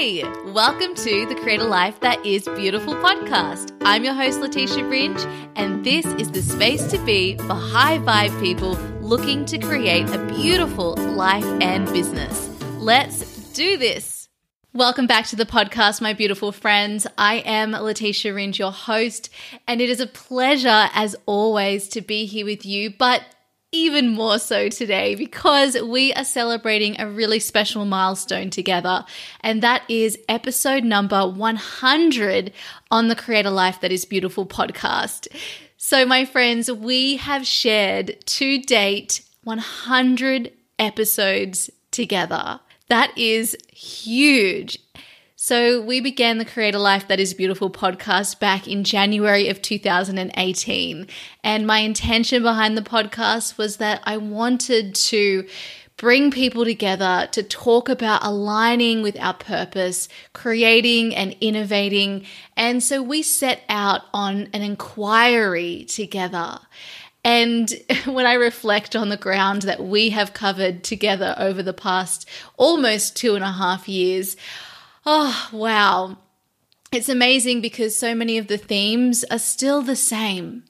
Hey, welcome to the Create a Life That Is Beautiful podcast. I'm your host, Letitia Ringe, and this is the space to be for high vibe people looking to create a beautiful life and business. Let's do this. Welcome back to the podcast, my beautiful friends. I am Letitia Ringe, your host, and it is a pleasure, as always, to be here with you. But even more so today because we are celebrating a really special milestone together, and that is episode number 100 on the Create a Life That Is Beautiful podcast. So, my friends, we have shared to date 100 episodes together. That is huge. So, we began the Create a Life That Is Beautiful podcast back in January of 2018. And my intention behind the podcast was that I wanted to bring people together to talk about aligning with our purpose, creating and innovating. And so we set out on an inquiry together. And when I reflect on the ground that we have covered together over the past almost two and a half years, Oh, wow. It's amazing because so many of the themes are still the same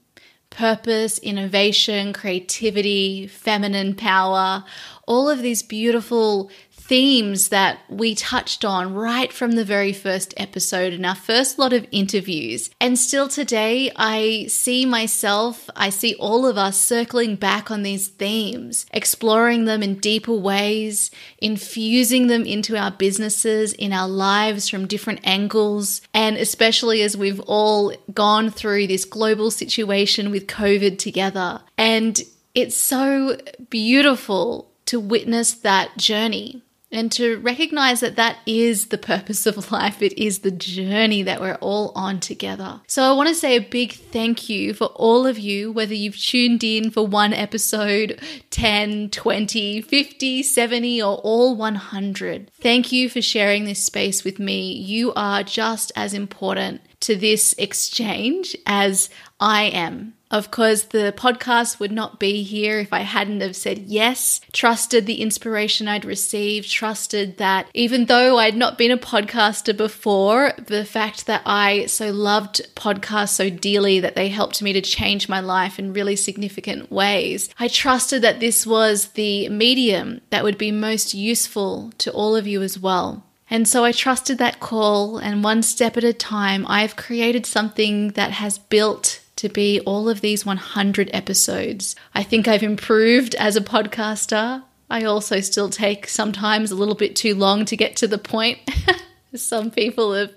purpose, innovation, creativity, feminine power, all of these beautiful themes that we touched on right from the very first episode in our first lot of interviews. And still today, I see myself, I see all of us circling back on these themes, exploring them in deeper ways, infusing them into our businesses, in our lives from different angles. And especially as we've all gone through this global situation with COVID together. And it's so beautiful to witness that journey and to recognize that that is the purpose of life. It is the journey that we're all on together. So I want to say a big thank you for all of you, whether you've tuned in for one episode, 10, 20, 50, 70, or all 100. Thank you for sharing this space with me. You are just as important to this exchange as I am. Of course, the podcast would not be here if I hadn't have said yes, trusted the inspiration I'd received, trusted that even though I'd not been a podcaster before, the fact that I so loved podcasts so dearly that they helped me to change my life in really significant ways, I trusted that this was the medium that would be most useful to all of you as well. And so I trusted that call, and one step at a time, I've created something that has built to be all of these 100 episodes. I think I've improved as a podcaster. I also still take sometimes a little bit too long to get to the point. Some people have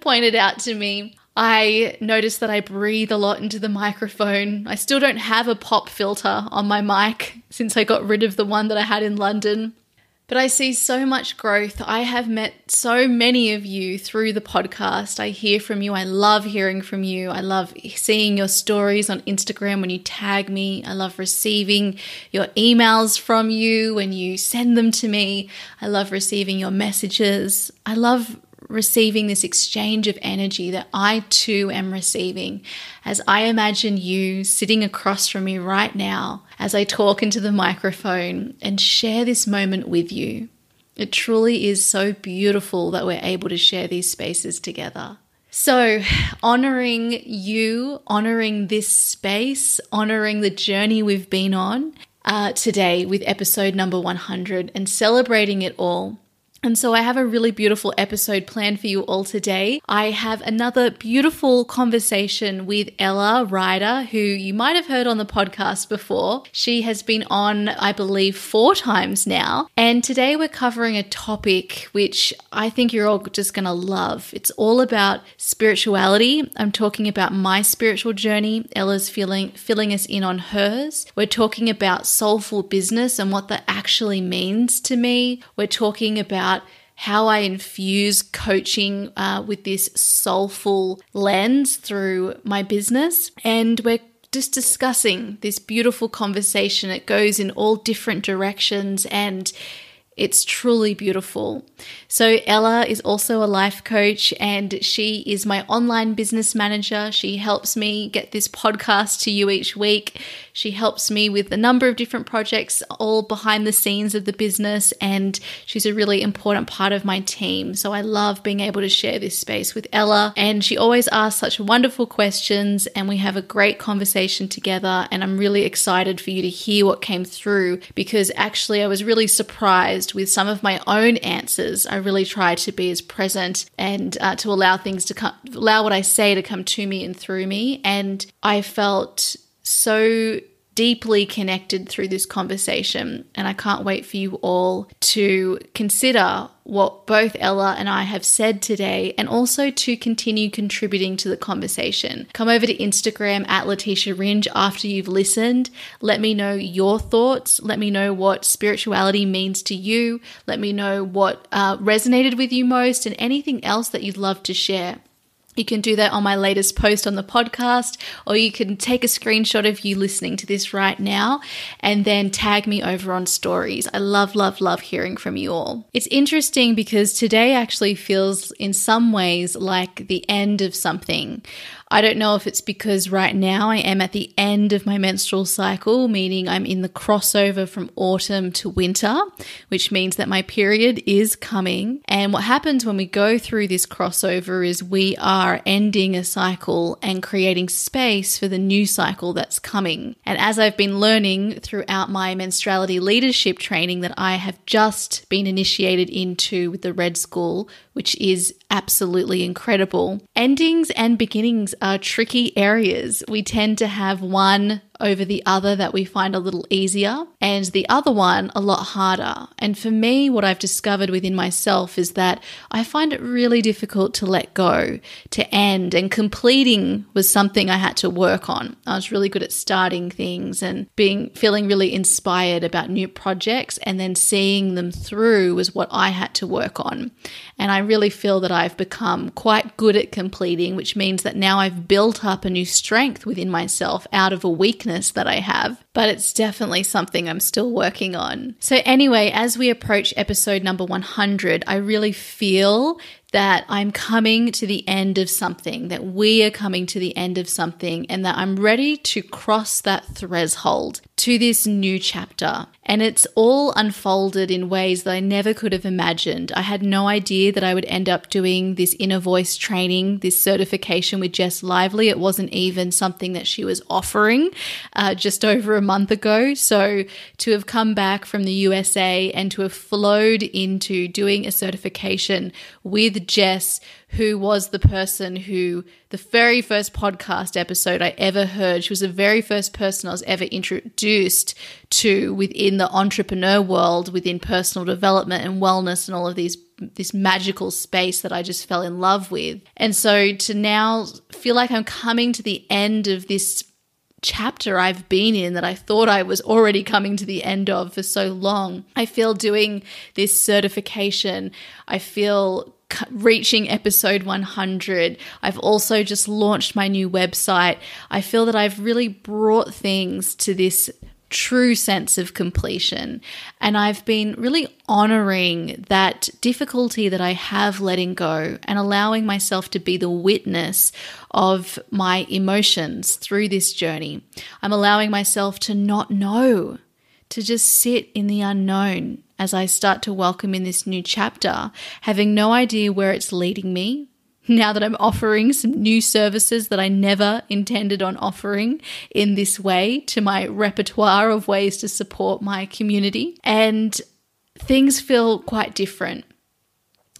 pointed out to me. I notice that I breathe a lot into the microphone. I still don't have a pop filter on my mic since I got rid of the one that I had in London. But I see so much growth. I have met so many of you through the podcast. I hear from you. I love hearing from you. I love seeing your stories on Instagram when you tag me. I love receiving your emails from you when you send them to me. I love receiving your messages. I love receiving this exchange of energy that I too am receiving as I imagine you sitting across from me right now as I talk into the microphone and share this moment with you. It truly is so beautiful that we're able to share these spaces together. So, honoring you, honoring this space, honoring the journey we've been on uh, today with episode number 100 and celebrating it all and so I have a really beautiful episode planned for you all today. I have another beautiful conversation with Ella Ryder, who you might have heard on the podcast before. She has been on, I believe, four times now. And today we're covering a topic which I think you're all just going to love. It's all about spirituality. I'm talking about my spiritual journey. Ella's feeling, filling us in on hers. We're talking about soulful business and what that actually means to me. We're talking about about how I infuse coaching uh, with this soulful lens through my business. And we're just discussing this beautiful conversation. It goes in all different directions and it's truly beautiful. So, Ella is also a life coach and she is my online business manager. She helps me get this podcast to you each week. She helps me with a number of different projects, all behind the scenes of the business, and she's a really important part of my team. So I love being able to share this space with Ella, and she always asks such wonderful questions, and we have a great conversation together. And I'm really excited for you to hear what came through because actually, I was really surprised with some of my own answers. I really tried to be as present and uh, to allow things to come, allow what I say to come to me and through me. And I felt so deeply connected through this conversation. And I can't wait for you all to consider what both Ella and I have said today and also to continue contributing to the conversation. Come over to Instagram at Letitia Ringe after you've listened. Let me know your thoughts. Let me know what spirituality means to you. Let me know what uh, resonated with you most and anything else that you'd love to share. You can do that on my latest post on the podcast, or you can take a screenshot of you listening to this right now and then tag me over on stories. I love, love, love hearing from you all. It's interesting because today actually feels in some ways like the end of something. I don't know if it's because right now I am at the end of my menstrual cycle, meaning I'm in the crossover from autumn to winter, which means that my period is coming. And what happens when we go through this crossover is we are ending a cycle and creating space for the new cycle that's coming. And as I've been learning throughout my menstruality leadership training that I have just been initiated into with the Red School, which is absolutely incredible. Endings and beginnings are tricky areas. We tend to have one over the other that we find a little easier, and the other one a lot harder. And for me, what I've discovered within myself is that I find it really difficult to let go, to end, and completing was something I had to work on. I was really good at starting things and being feeling really inspired about new projects, and then seeing them through was what I had to work on. And I really feel that I've become quite good at completing, which means that now I've built up a new strength within myself out of a weakness that I have. But it's definitely something I'm still working on. So, anyway, as we approach episode number 100, I really feel that I'm coming to the end of something, that we are coming to the end of something, and that I'm ready to cross that threshold to this new chapter. And it's all unfolded in ways that I never could have imagined. I had no idea that I would end up doing this inner voice training, this certification with Jess Lively. It wasn't even something that she was offering uh, just over a month ago. So to have come back from the USA and to have flowed into doing a certification with Jess who was the person who, the very first podcast episode I ever heard, she was the very first person I was ever introduced to within the entrepreneur world, within personal development and wellness and all of these this magical space that I just fell in love with. And so to now feel like I'm coming to the end of this chapter I've been in that I thought I was already coming to the end of for so long. I feel doing this certification, I feel reaching episode 100. I've also just launched my new website. I feel that I've really brought things to this true sense of completion. And I've been really honoring that difficulty that I have letting go and allowing myself to be the witness of my emotions through this journey. I'm allowing myself to not know, to just sit in the unknown as I start to welcome in this new chapter, having no idea where it's leading me. Now that I'm offering some new services that I never intended on offering in this way to my repertoire of ways to support my community. And things feel quite different.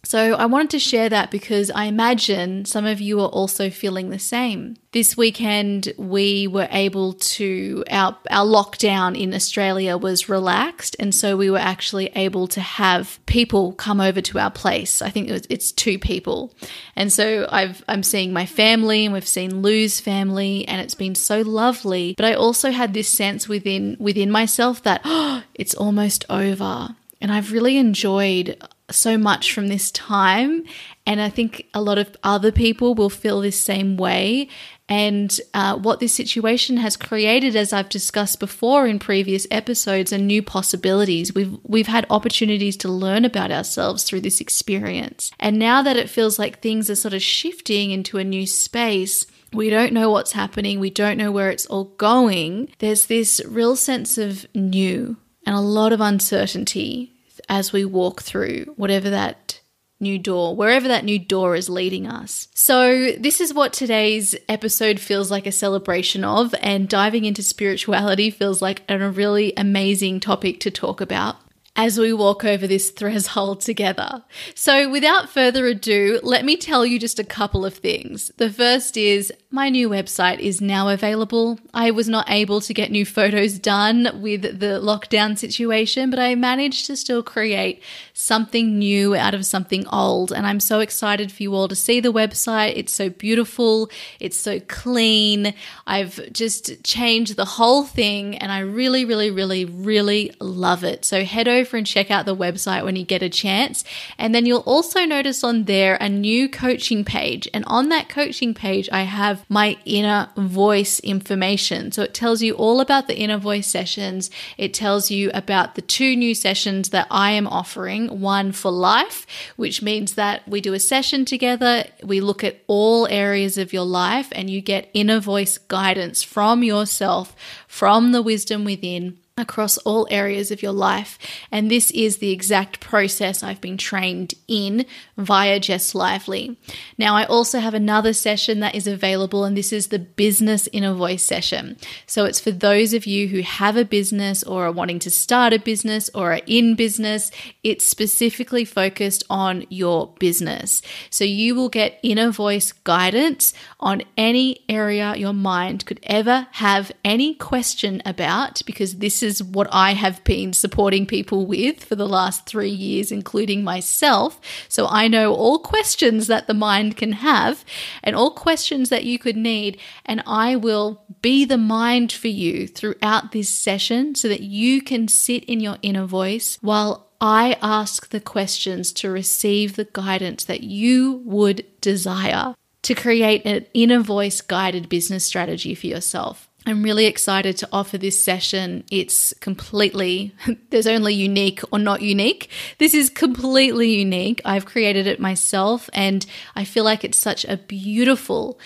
So I wanted to share that because I imagine some of you are also feeling the same. This weekend we were able to our our lockdown in Australia was relaxed and so we were actually able to have people come over to our place. I think it was, it's two people. And so I've I'm seeing my family and we've seen Lou's family and it's been so lovely. But I also had this sense within within myself that oh, it's almost over. And I've really enjoyed so much from this time. And I think a lot of other people will feel this same way. And uh, what this situation has created, as I've discussed before in previous episodes, are new possibilities. We've we've had opportunities to learn about ourselves through this experience. And now that it feels like things are sort of shifting into a new space, we don't know what's happening, we don't know where it's all going, there's this real sense of new and a lot of uncertainty as we walk through whatever that new door, wherever that new door is leading us. So, this is what today's episode feels like a celebration of, and diving into spirituality feels like a really amazing topic to talk about as we walk over this threshold together. So, without further ado, let me tell you just a couple of things. The first is my new website is now available. I was not able to get new photos done with the lockdown situation, but I managed to still create something new out of something old. And I'm so excited for you all to see the website. It's so beautiful, it's so clean. I've just changed the whole thing, and I really, really, really, really love it. So, head over and check out the website when you get a chance. And then you'll also notice on there a new coaching page. And on that coaching page, I have my inner voice information. So it tells you all about the inner voice sessions. It tells you about the two new sessions that I am offering one for life, which means that we do a session together. We look at all areas of your life and you get inner voice guidance from yourself, from the wisdom within across all areas of your life. And this is the exact process I've been trained in via Jess Lively. Now, I also have another session that is available, and this is the Business Inner Voice session. So it's for those of you who have a business or are wanting to start a business or are in business. It's specifically focused on your business. So you will get inner voice guidance on any area your mind could ever have any question about, because this is what I have been supporting people with for the last three years, including myself. So I know all questions that the mind can have and all questions that you could need. And I will be the mind for you throughout this session so that you can sit in your inner voice while I ask the questions to receive the guidance that you would desire to create an inner voice guided business strategy for yourself. I'm really excited to offer this session. It's completely, there's only unique or not unique. This is completely unique. I've created it myself, and I feel like it's such a beautiful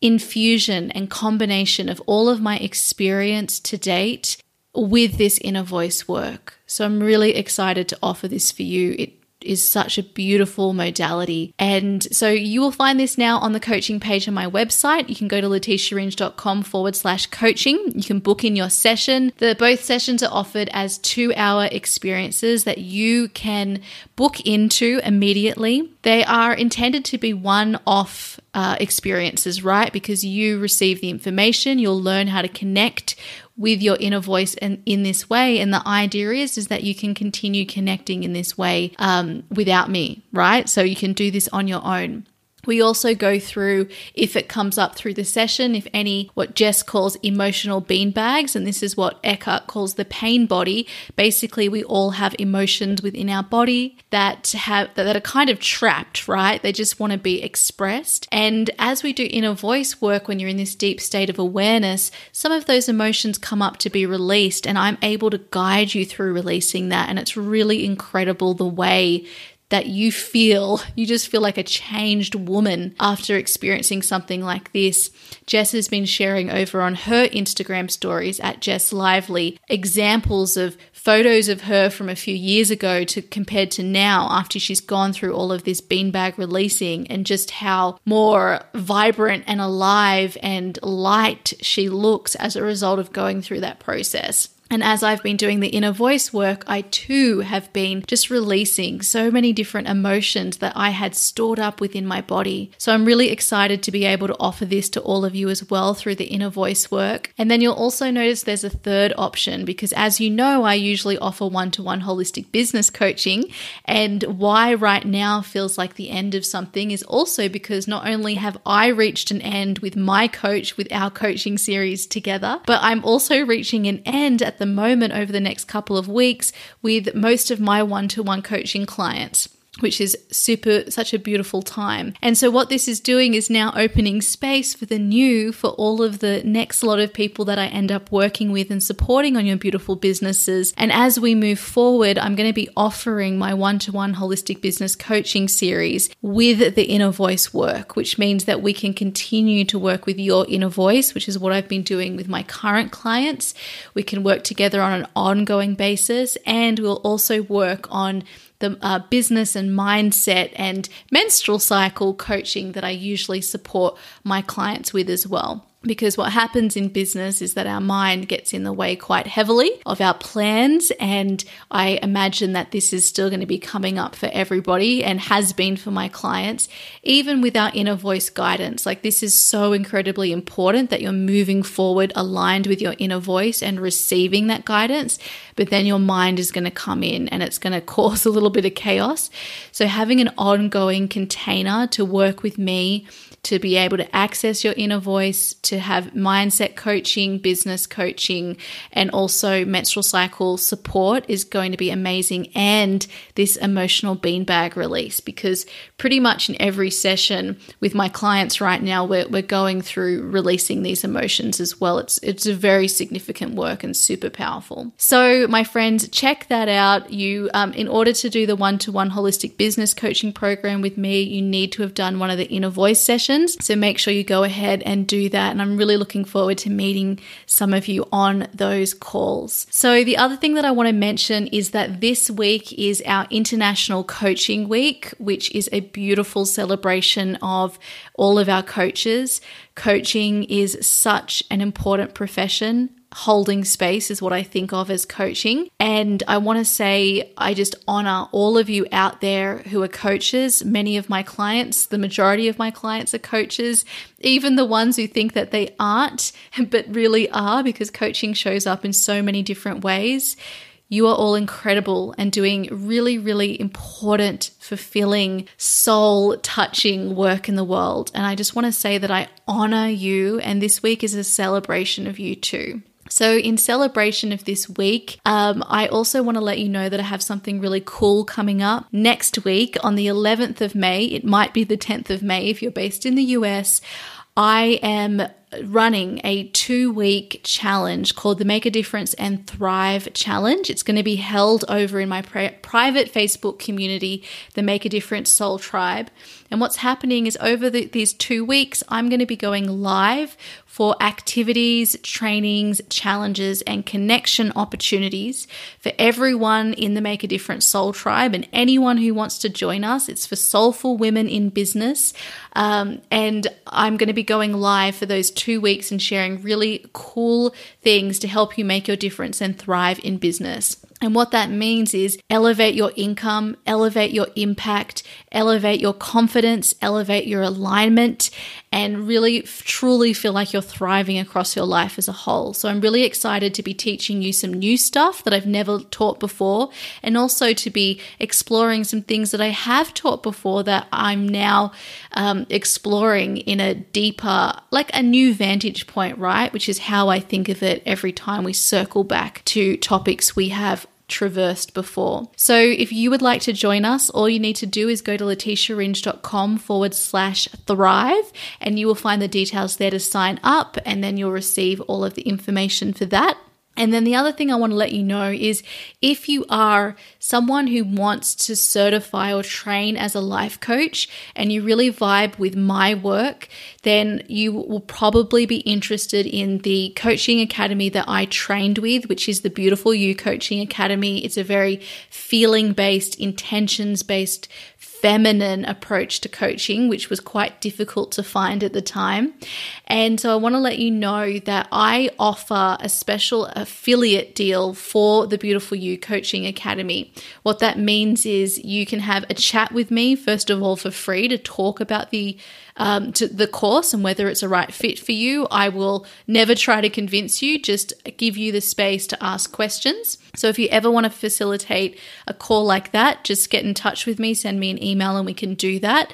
infusion and combination of all of my experience to date with this inner voice work. So I'm really excited to offer this for you. It is such a beautiful modality. And so you will find this now on the coaching page on my website. You can go to letitiaringe.com forward slash coaching. You can book in your session. The both sessions are offered as two hour experiences that you can book into immediately. They are intended to be one off uh, experiences, right? Because you receive the information, you'll learn how to connect with your inner voice and in this way. And the idea is is that you can continue connecting in this way um, without me, right? So you can do this on your own. We also go through, if it comes up through the session, if any, what Jess calls emotional beanbags, and this is what Eckhart calls the pain body. Basically, we all have emotions within our body that have that are kind of trapped, right? They just want to be expressed. And as we do inner voice work, when you're in this deep state of awareness, some of those emotions come up to be released, and I'm able to guide you through releasing that. And it's really incredible the way that you feel, you just feel like a changed woman after experiencing something like this. Jess has been sharing over on her Instagram stories at Jess Lively examples of photos of her from a few years ago to compared to now after she's gone through all of this beanbag releasing and just how more vibrant and alive and light she looks as a result of going through that process. And as I've been doing the inner voice work, I too have been just releasing so many different emotions that I had stored up within my body. So I'm really excited to be able to offer this to all of you as well through the inner voice work. And then you'll also notice there's a third option because, as you know, I usually offer one to one holistic business coaching. And why right now feels like the end of something is also because not only have I reached an end with my coach, with our coaching series together, but I'm also reaching an end at the moment over the next couple of weeks with most of my one to one coaching clients. Which is super, such a beautiful time. And so, what this is doing is now opening space for the new for all of the next lot of people that I end up working with and supporting on your beautiful businesses. And as we move forward, I'm going to be offering my one to one holistic business coaching series with the inner voice work, which means that we can continue to work with your inner voice, which is what I've been doing with my current clients. We can work together on an ongoing basis, and we'll also work on the uh, business and mindset and menstrual cycle coaching that I usually support my clients with as well because what happens in business is that our mind gets in the way quite heavily of our plans. And I imagine that this is still going to be coming up for everybody and has been for my clients, even with our inner voice guidance. Like, this is so incredibly important that you're moving forward aligned with your inner voice and receiving that guidance. But then your mind is going to come in and it's going to cause a little bit of chaos. So, having an ongoing container to work with me to be able to access your inner voice, to have mindset coaching, business coaching, and also menstrual cycle support is going to be amazing. And this emotional beanbag release, because pretty much in every session with my clients right now, we're, we're going through releasing these emotions as well. It's, it's a very significant work and super powerful. So, my friends, check that out. You, um, in order to do the one to one holistic business coaching program with me, you need to have done one of the inner voice sessions So make sure you go ahead and do that. And I'm really looking forward to meeting some of you on those calls. So the other thing that I want to mention is that this week is our International Coaching Week, which is a beautiful celebration of all of our coaches. Coaching is such an important profession holding space is what I think of as coaching. And I want to say, I just honor all of you out there who are coaches. Many of my clients, the majority of my clients are coaches, even the ones who think that they aren't, but really are because coaching shows up in so many different ways. You are all incredible and doing really, really important, fulfilling, soul touching work in the world. And I just want to say that I honor you, and this week is a celebration of you too. So, in celebration of this week, um, I also want to let you know that I have something really cool coming up next week on the 11th of May. It might be the 10th of May if you're based in the US. I am running a two week challenge called the Make a Difference and Thrive Challenge. It's going to be held over in my pri- private Facebook community, the Make a Difference Soul Tribe. And what's happening is over the, these two weeks, I'm going to be going live for activities, trainings, challenges, and connection opportunities for everyone in the Make a Difference Soul Tribe and anyone who wants to join us. It's for soulful women in business. Um, and I'm going to be going live for those two weeks and sharing really cool things to help you make your difference and thrive in business. And what that means is elevate your income, elevate your impact, elevate your confidence, elevate your alignment, and really truly feel like you're thriving across your life as a whole. So I'm really excited to be teaching you some new stuff that I've never taught before, and also to be exploring some things that I have taught before that I'm now um, exploring in a deeper, like a new vantage point, right? Which is how I think of it every time we circle back to topics we have traversed before. So if you would like to join us, all you need to do is go to letitiaringe.com forward slash thrive and you will find the details there to sign up and then you'll receive all of the information for that. And then the other thing I want to let you know is if you are someone who wants to certify or train as a life coach and you really vibe with my work, then you will probably be interested in the coaching academy that I trained with, which is the Beautiful You Coaching Academy. It's a very feeling based, intentions based feminine approach to coaching, which was quite difficult to find at the time. And so I want to let you know that I offer a special affiliate deal for the Beautiful You Coaching Academy. What that means is you can have a chat with me, first of all, for free to talk about the um, to the course and whether it's a right fit for you. I will never try to convince you, just give you the space to ask questions. So if you ever want to facilitate a call like that, just get in touch with me, send me an email and we can do that.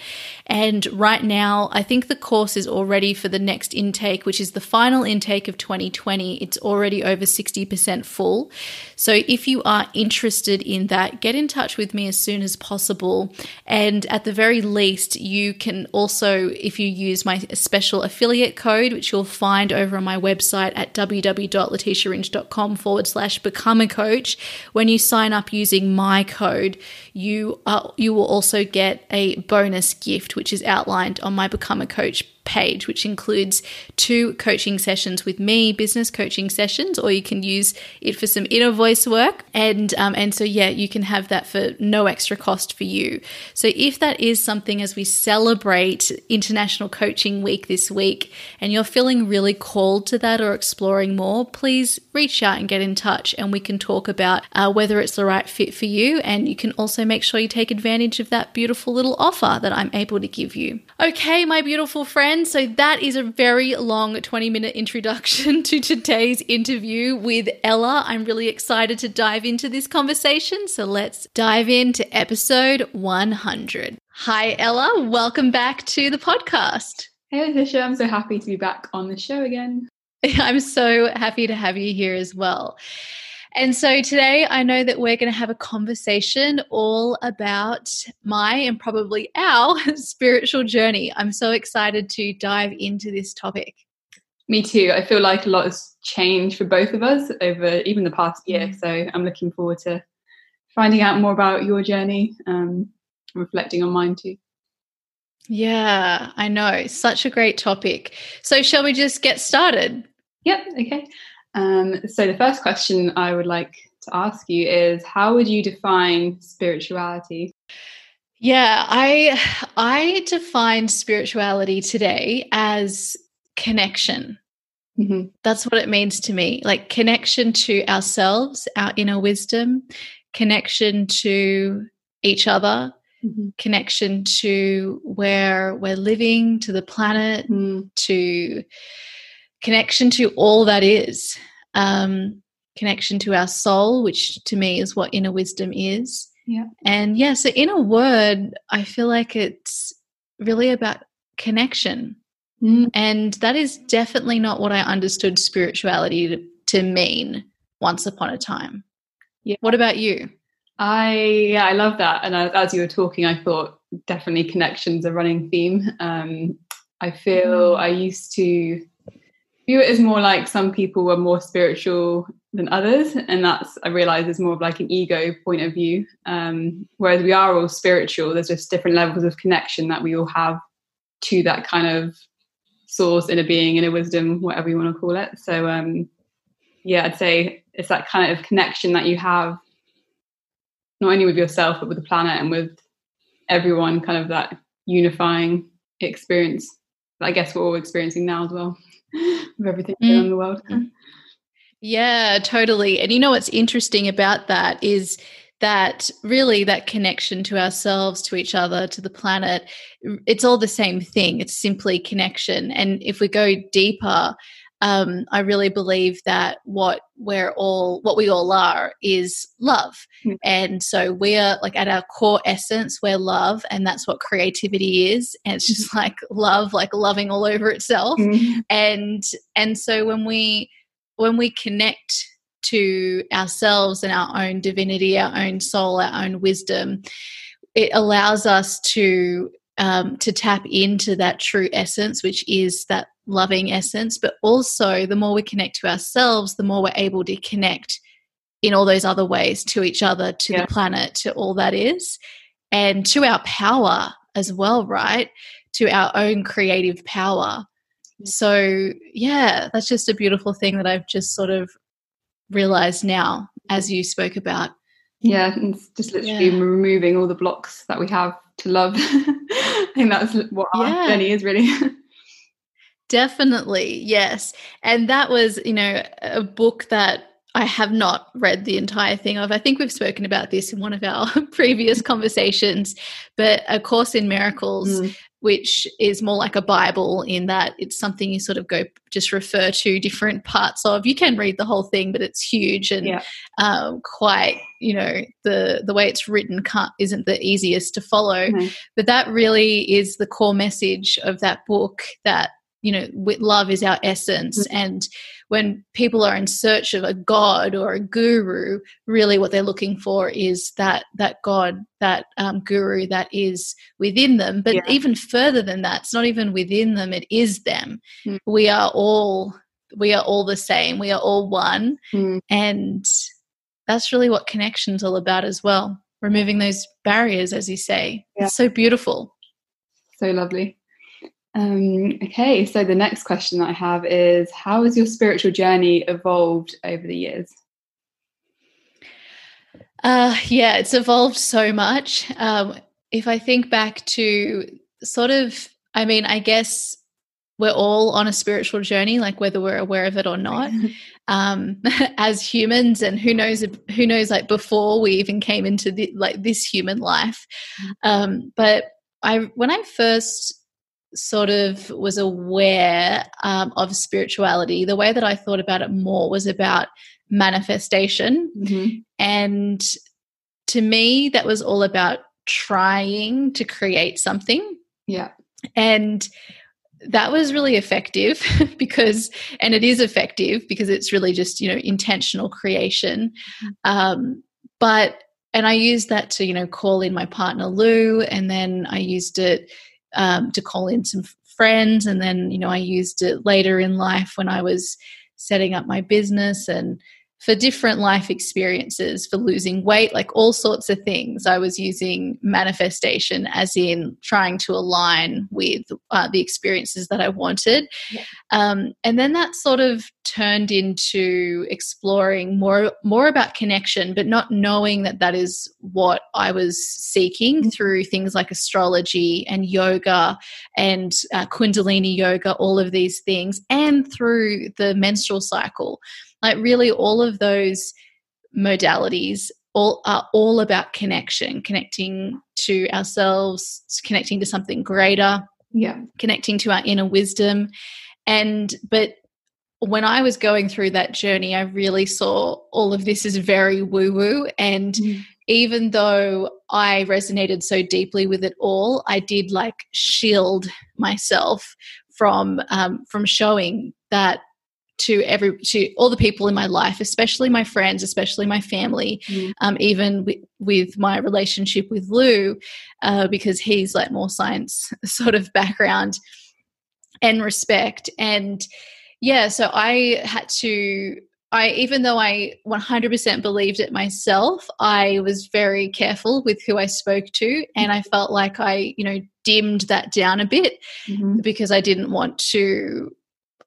And right now, I think the course is already for the next intake, which is the final intake of 2020. It's already over 60% full. So if you are interested in that, get in touch with me as soon as possible. And at the very least, you can also, if you use my special affiliate code, which you'll find over on my website at www.letitiaringe.com forward slash become a coach, when you sign up using my code, you are, you will also get a bonus gift, which is outlined on my Become a Coach page, which includes two coaching sessions with me, business coaching sessions, or you can use it for some inner voice work. And um, and so yeah, you can have that for no extra cost for you. So if that is something as we celebrate International Coaching Week this week, and you're feeling really called to that or exploring more, please reach out and get in touch, and we can talk about uh, whether it's the right fit for you. And you can also make sure you take advantage of that beautiful little offer that I'm able to give you. Okay, my beautiful friend So that is a very long 20 minute introduction to today's interview with Ella. I'm really excited to dive into this conversation. So let's dive into episode 100. Hi, Ella. Welcome back to the podcast. Hey, Letitia. I'm so happy to be back on the show again. I'm so happy to have you here as well. And so today I know that we're going to have a conversation all about my and probably our spiritual journey. I'm so excited to dive into this topic. Me too. I feel like a lot has changed for both of us over even the past year. Mm. So I'm looking forward to finding out more about your journey, um, reflecting on mine too. Yeah, I know. Such a great topic. So, shall we just get started? Yep. Okay. Um, so, the first question I would like to ask you is how would you define spirituality? Yeah, I I define spirituality today as connection. Mm-hmm. That's what it means to me. Like connection to ourselves, our inner wisdom, connection to each other, mm-hmm. connection to where we're living, to the planet, mm. to connection to all that is, um, connection to our soul, which to me is what inner wisdom is. Yeah. And yeah, so in a word, I feel like it's really about connection. Mm. And that is definitely not what I understood spirituality to, to mean once upon a time. Yeah. What about you? I yeah, I love that. And as you were talking, I thought definitely connections a running theme. Um, I feel mm. I used to view it as more like some people were more spiritual than others and that's i realize is more of like an ego point of view. Um, whereas we are all spiritual there's just different levels of connection that we all have to that kind of source inner being inner wisdom whatever you want to call it. So um, yeah i'd say it's that kind of connection that you have not only with yourself but with the planet and with everyone kind of that unifying experience that i guess we're all experiencing now as well of everything mm. going in the world. Mm. Yeah, totally. And you know what's interesting about that is that really that connection to ourselves, to each other, to the planet, it's all the same thing. It's simply connection. And if we go deeper, um, I really believe that what we're all, what we all are, is love. Mm. And so we're like at our core essence, we're love, and that's what creativity is. And it's just mm-hmm. like love, like loving all over itself. Mm. And and so when we when we connect to ourselves and our own divinity, our own soul, our own wisdom, it allows us to um, to tap into that true essence, which is that loving essence, but also the more we connect to ourselves, the more we're able to connect in all those other ways to each other, to yeah. the planet, to all that is, and to our power as well, right? To our own creative power. So, yeah, that's just a beautiful thing that I've just sort of realized now as you spoke about. Yeah, it's just literally yeah. removing all the blocks that we have to love. I think that's what our yeah. journey is really. Definitely, yes. And that was, you know, a book that I have not read the entire thing of. I think we've spoken about this in one of our previous conversations, but A Course in Miracles mm. which is more like a Bible in that it's something you sort of go just refer to different parts of. You can read the whole thing, but it's huge and yeah. um, quite, you know, the the way it's written can't, isn't the easiest to follow. Mm-hmm. But that really is the core message of that book that you know love is our essence mm-hmm. and when people are in search of a god or a guru really what they're looking for is that that god that um, guru that is within them but yeah. even further than that it's not even within them it is them mm. we are all we are all the same we are all one mm. and that's really what connection's all about as well removing those barriers as you say yeah. it's so beautiful so lovely um, okay, so the next question that I have is How has your spiritual journey evolved over the years? Uh, yeah, it's evolved so much. Um, if I think back to sort of, I mean, I guess we're all on a spiritual journey, like whether we're aware of it or not, um, as humans. And who knows, who knows, like before we even came into the, like this human life. Mm. Um, but I, when I first sort of was aware um, of spirituality, the way that I thought about it more was about manifestation. Mm-hmm. And to me, that was all about trying to create something. Yeah. And that was really effective because, and it is effective because it's really just, you know, intentional creation. Um, but, and I used that to, you know, call in my partner Lou, and then I used it um, to call in some friends. And then, you know, I used it later in life when I was setting up my business and for different life experiences, for losing weight, like all sorts of things. I was using manifestation as in trying to align with uh, the experiences that I wanted. Yeah. Um, and then that sort of turned into exploring more more about connection, but not knowing that that is what I was seeking mm-hmm. through things like astrology and yoga and uh, Kundalini yoga, all of these things, and through the menstrual cycle like really all of those modalities all are all about connection, connecting to ourselves, connecting to something greater, yeah, connecting to our inner wisdom. And but when I was going through that journey, I really saw all of this as very woo woo. And mm. even though I resonated so deeply with it all, I did like shield myself from um, from showing that to every to all the people in my life especially my friends especially my family mm. um, even with, with, my relationship with lou uh, because he's like more science sort of background and respect and yeah so i had to I even though I 100% believed it myself, I was very careful with who I spoke to and I felt like I, you know, dimmed that down a bit mm-hmm. because I didn't want to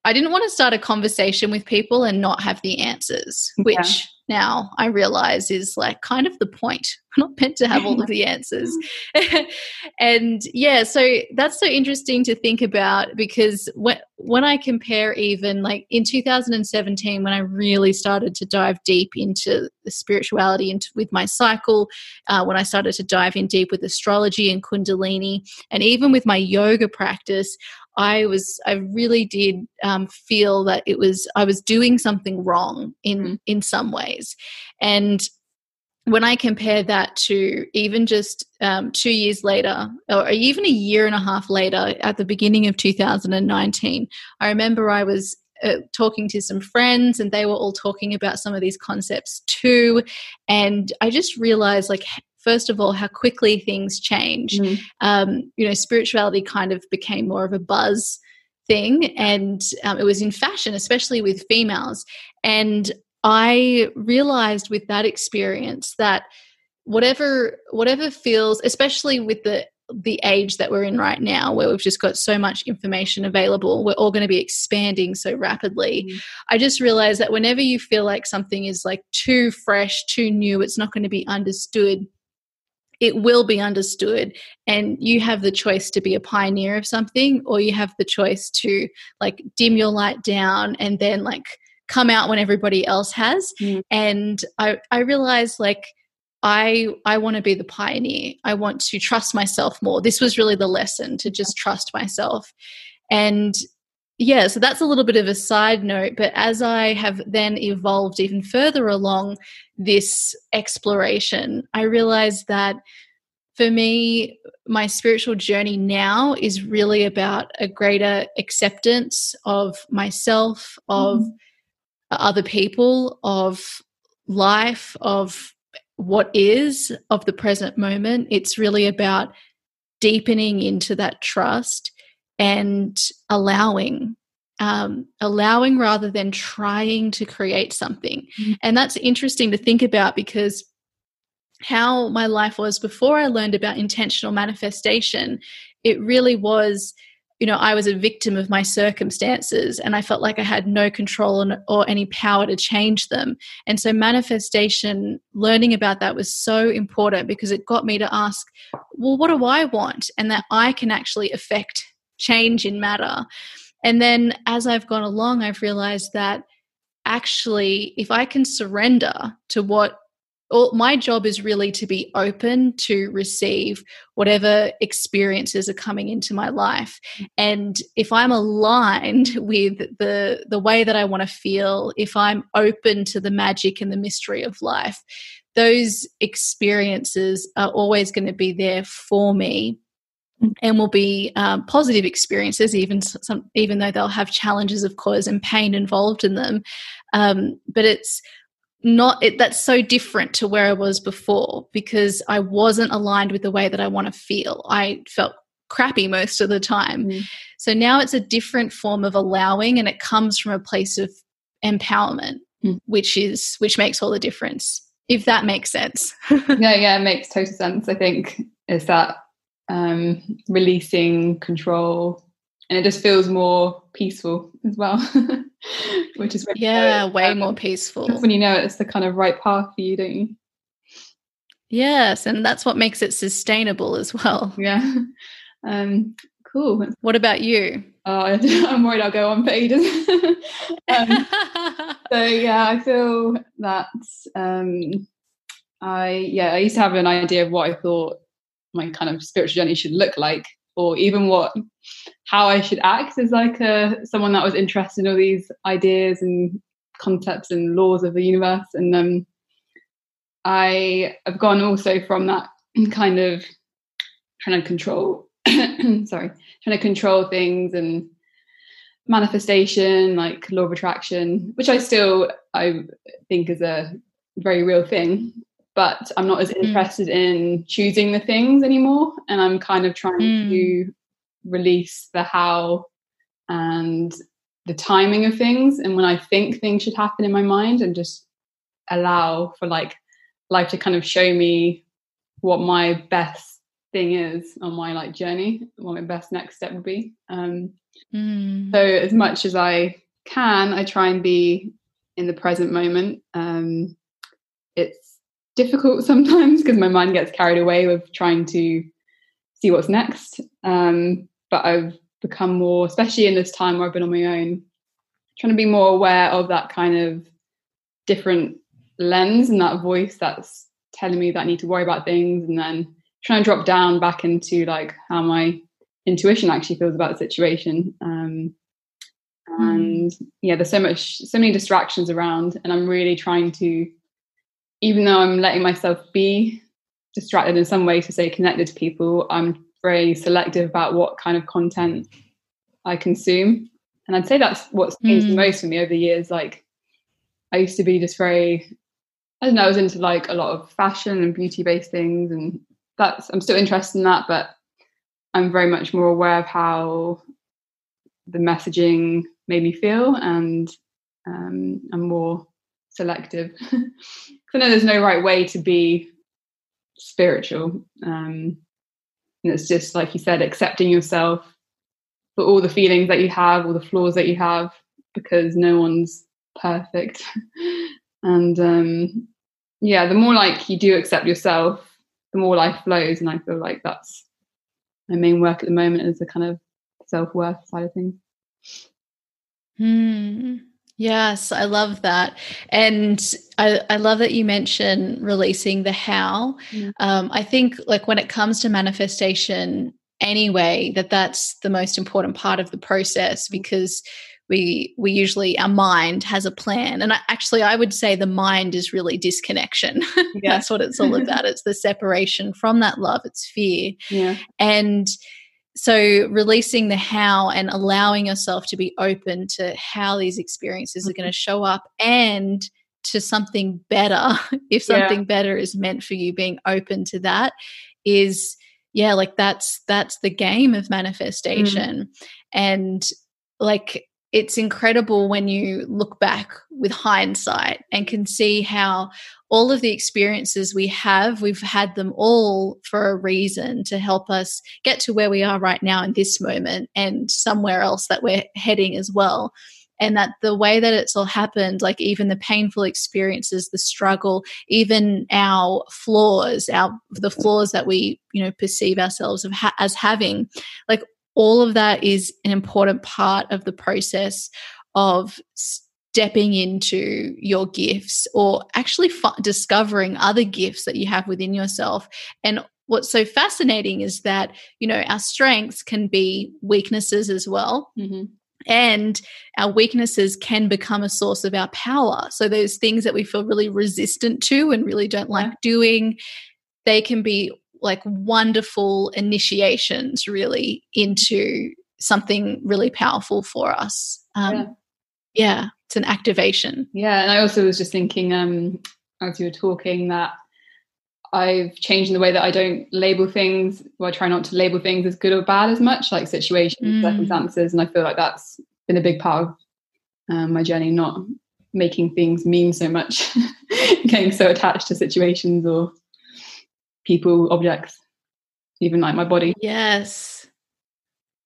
I didn't want to start a conversation with people and not have the answers, which yeah. now I realize is like kind of the point. I'm not meant to have all of the answers. and yeah, so that's so interesting to think about because when, when I compare even like in 2017, when I really started to dive deep into the spirituality and with my cycle, uh, when I started to dive in deep with astrology and Kundalini, and even with my yoga practice, I was I really did um, feel that it was I was doing something wrong in mm. in some ways, and when I compare that to even just um, two years later, or even a year and a half later, at the beginning of 2019, I remember I was uh, talking to some friends and they were all talking about some of these concepts too. And I just realized, like, first of all, how quickly things change. Mm. Um, you know, spirituality kind of became more of a buzz thing, and um, it was in fashion, especially with females. And I realized with that experience that whatever whatever feels, especially with the the age that we're in right now where we've just got so much information available we're all going to be expanding so rapidly mm. i just realized that whenever you feel like something is like too fresh too new it's not going to be understood it will be understood and you have the choice to be a pioneer of something or you have the choice to like dim your light down and then like come out when everybody else has mm. and i i realized like I I want to be the pioneer. I want to trust myself more. This was really the lesson to just trust myself. And yeah, so that's a little bit of a side note. But as I have then evolved even further along this exploration, I realized that for me, my spiritual journey now is really about a greater acceptance of myself, of mm-hmm. other people, of life, of what is, of the present moment. It's really about deepening into that trust and allowing um, allowing rather than trying to create something. Mm-hmm. And that's interesting to think about because how my life was before I learned about intentional manifestation, it really was, you know, I was a victim of my circumstances and I felt like I had no control on, or any power to change them. And so, manifestation, learning about that was so important because it got me to ask, well, what do I want? And that I can actually affect change in matter. And then as I've gone along, I've realized that actually, if I can surrender to what all, my job is really to be open to receive whatever experiences are coming into my life and if i'm aligned with the the way that i want to feel if i'm open to the magic and the mystery of life those experiences are always going to be there for me and will be um, positive experiences, even some, even though they'll have challenges, of course, and pain involved in them. Um, but it's not it, that's so different to where I was before because I wasn't aligned with the way that I want to feel. I felt crappy most of the time. Mm. So now it's a different form of allowing, and it comes from a place of empowerment, mm. which is which makes all the difference. If that makes sense. yeah, yeah, it makes total sense. I think is that um, releasing control, and it just feels more peaceful as well. Which is yeah, way um, more peaceful. when you know it's the kind of right path for you, don't you? Yes, and that's what makes it sustainable as well. Yeah. Um, cool. What about you? Oh, I'm worried I'll go on pages. um, so yeah, I feel that um, I yeah I used to have an idea of what I thought my kind of spiritual journey should look like or even what how I should act as like a someone that was interested in all these ideas and concepts and laws of the universe. And um I have gone also from that kind of trying to control sorry trying to control things and manifestation like law of attraction which I still I think is a very real thing but I'm not as mm. interested mm. in choosing the things anymore. And I'm kind of trying mm. to release the how and the timing of things. And when I think things should happen in my mind and just allow for like life to kind of show me what my best thing is on my like journey, what my best next step would be. Um, mm. So as much as I can, I try and be in the present moment. Um, it's difficult sometimes because my mind gets carried away with trying to see what's next. Um, but I've become more, especially in this time where I've been on my own, trying to be more aware of that kind of different lens and that voice that's telling me that I need to worry about things and then trying to drop down back into like how my intuition actually feels about the situation. Um, hmm. and yeah, there's so much, so many distractions around, and I'm really trying to even though I'm letting myself be distracted in some way to stay connected to people, I'm very selective about what kind of content I consume. And I'd say that's what's changed mm. the most for me over the years. Like I used to be just very I don't know, I was into like a lot of fashion and beauty based things and that's I'm still interested in that, but I'm very much more aware of how the messaging made me feel and um, I'm more selective. I know there's no right way to be spiritual. Um, it's just like you said, accepting yourself for all the feelings that you have, all the flaws that you have, because no one's perfect. and um, yeah, the more like you do accept yourself, the more life flows. And I feel like that's my main work at the moment is the kind of self worth side of things. Hmm. Yes, I love that. And I, I love that you mentioned releasing the how. Mm. Um, I think, like, when it comes to manifestation, anyway, that that's the most important part of the process mm. because we we usually our mind has a plan and I, actually i would say the mind is really disconnection yeah. that's what it's all about it's the separation from that love it's fear yeah and so releasing the how and allowing yourself to be open to how these experiences mm-hmm. are going to show up and to something better if something yeah. better is meant for you being open to that is yeah like that's that's the game of manifestation mm. and like it's incredible when you look back with hindsight and can see how all of the experiences we have, we've had them all for a reason to help us get to where we are right now in this moment and somewhere else that we're heading as well. And that the way that it's all happened, like even the painful experiences, the struggle, even our flaws, our the flaws that we you know perceive ourselves as having, like all of that is an important part of the process of stepping into your gifts or actually f- discovering other gifts that you have within yourself and what's so fascinating is that you know our strengths can be weaknesses as well mm-hmm. and our weaknesses can become a source of our power so those things that we feel really resistant to and really don't like doing they can be like wonderful initiations really into something really powerful for us. Um, yeah. Yeah, it's an activation. Yeah, and I also was just thinking um, as you were talking that I've changed in the way that I don't label things, or I try not to label things as good or bad as much, like situations, mm. circumstances, and I feel like that's been a big part of um, my journey, not making things mean so much, getting so attached to situations or people, objects, even like my body. Yes.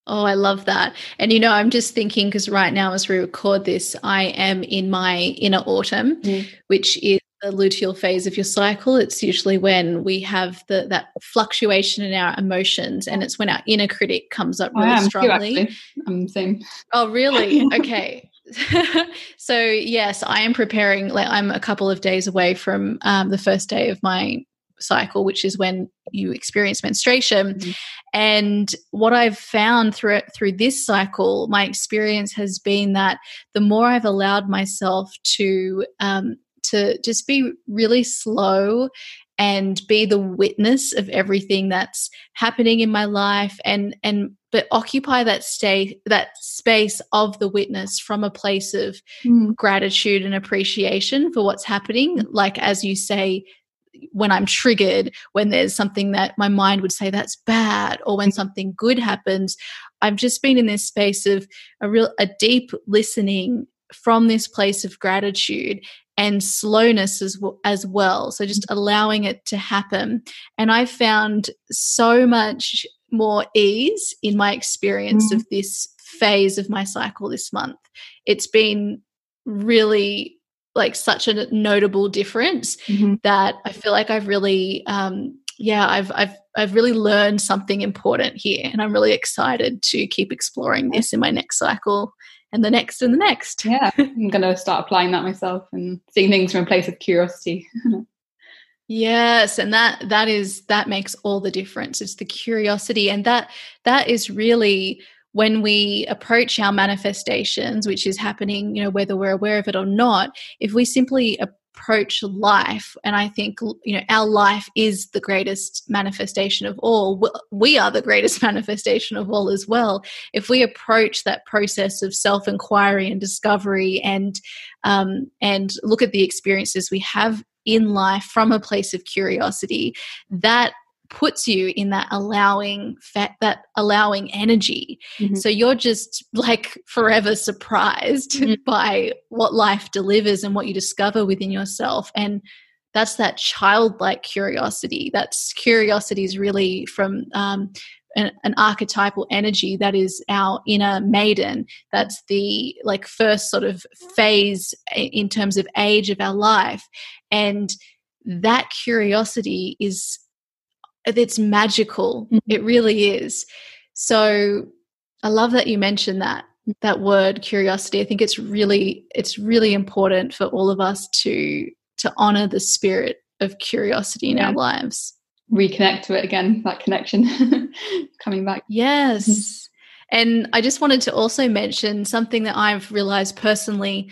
Oh, I love that. And you know, I'm just thinking because right now, as we record this, I am in my inner autumn, mm. which is the luteal phase of your cycle. It's usually when we have the that fluctuation in our emotions, and it's when our inner critic comes up really strongly. Too, I'm the same. Oh, really? Okay. so yes, I am preparing. Like I'm a couple of days away from um, the first day of my cycle, which is when you experience menstruation. Mm-hmm. And what I've found through through this cycle, my experience has been that the more I've allowed myself to um, to just be really slow and be the witness of everything that's happening in my life and and but occupy that stay that space of the witness from a place of mm. gratitude and appreciation for what's happening like as you say when I'm triggered, when there's something that my mind would say that's bad, or when something good happens, I've just been in this space of a real, a deep listening from this place of gratitude and slowness as, as well. So just allowing it to happen. And I found so much more ease in my experience mm-hmm. of this phase of my cycle this month. It's been really like such a notable difference mm-hmm. that I feel like I've really um yeah, I've I've I've really learned something important here and I'm really excited to keep exploring this in my next cycle and the next and the next. Yeah, I'm going to start applying that myself and seeing things from a place of curiosity. yes and that that is that makes all the difference it's the curiosity and that that is really when we approach our manifestations, which is happening, you know, whether we're aware of it or not, if we simply approach life, and I think, you know, our life is the greatest manifestation of all, we are the greatest manifestation of all as well. If we approach that process of self inquiry and discovery and, um, and look at the experiences we have in life from a place of curiosity, that puts you in that allowing fat that allowing energy. Mm-hmm. so you're just like forever surprised mm-hmm. by what life delivers and what you discover within yourself. And that's that childlike curiosity. That's curiosity is really from um, an, an, archetypal energy that is our inner maiden. That's the like first sort of phase in terms of age of our life. And that curiosity is it's magical. Mm-hmm. It really is. So I love that you mentioned that that word curiosity. I think it's really it's really important for all of us to to honor the spirit of curiosity in yeah. our lives. Reconnect to it again, that connection coming back. Yes. And I just wanted to also mention something that I've realized personally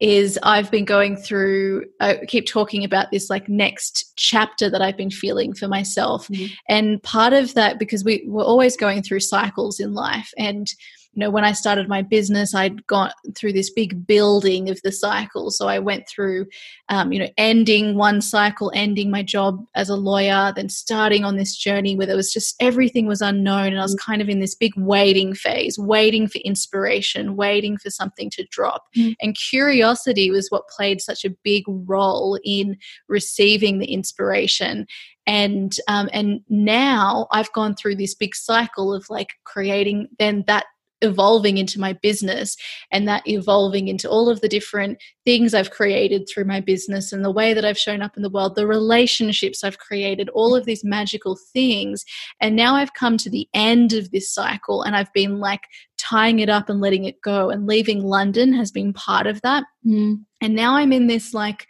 is I've been going through, I keep talking about this like next chapter that I've been feeling for myself. Mm-hmm. And part of that, because we, we're always going through cycles in life. And you know, when I started my business, I'd gone through this big building of the cycle. So I went through, um, you know, ending one cycle, ending my job as a lawyer, then starting on this journey where there was just everything was unknown. And I was mm. kind of in this big waiting phase, waiting for inspiration, waiting for something to drop. Mm. And curiosity was what played such a big role in receiving the inspiration and um, and now I've gone through this big cycle of like creating then that evolving into my business and that evolving into all of the different things I've created through my business and the way that I've shown up in the world, the relationships I've created, all of these magical things. And now I've come to the end of this cycle and I've been like tying it up and letting it go. And leaving London has been part of that. Mm. And now I'm in this like,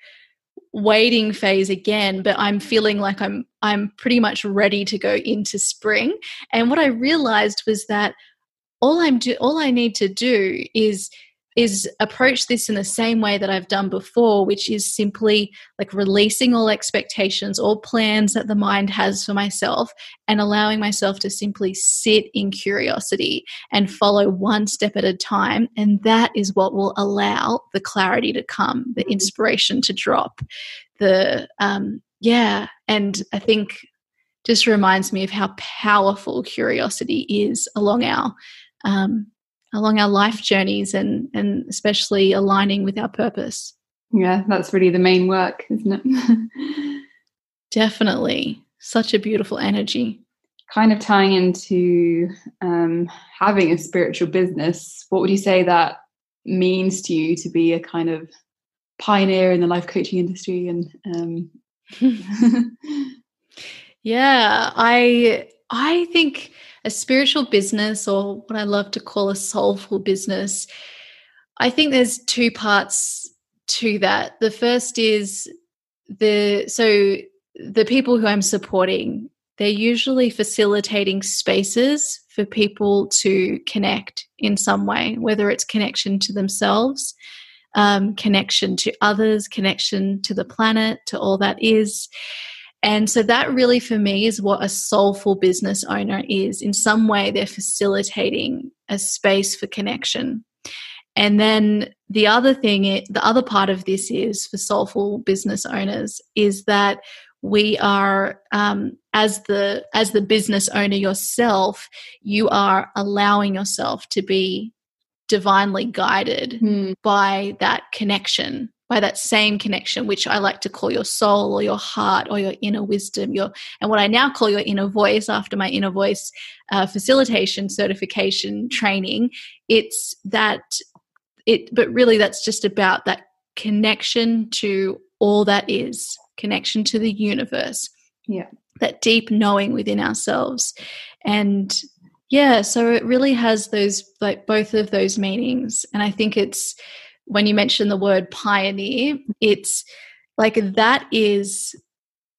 waiting phase again but i'm feeling like i'm i'm pretty much ready to go into spring and what i realized was that all i'm do all i need to do is is approach this in the same way that I've done before, which is simply like releasing all expectations, all plans that the mind has for myself, and allowing myself to simply sit in curiosity and follow one step at a time. And that is what will allow the clarity to come, the mm-hmm. inspiration to drop, the, um, yeah. And I think just reminds me of how powerful curiosity is along our um, along our life journeys and and especially aligning with our purpose. Yeah, that's really the main work, isn't it? Definitely, such a beautiful energy. Kind of tying into um, having a spiritual business. What would you say that means to you to be a kind of pioneer in the life coaching industry? And um... yeah, I I think a spiritual business, or what I love to call a soulful business, I think there's two parts to that. The first is the so the people who I'm supporting, they're usually facilitating spaces for people to connect in some way, whether it's connection to themselves, um, connection to others, connection to the planet, to all that is. And so that really for me is what a soulful business owner is. In some way, they're facilitating a space for connection. And then the other thing, the other part of this is for soulful business owners is that we are um, as the as the business owner yourself, you are allowing yourself to be divinely guided mm. by that connection by that same connection, which I like to call your soul or your heart or your inner wisdom, your and what I now call your inner voice after my inner voice uh, facilitation certification training. It's that it, but really that's just about that connection to all that is, connection to the universe. Yeah, that deep knowing within ourselves, and yeah, so it really has those like both of those meanings, and I think it's when you mention the word pioneer, it's like that is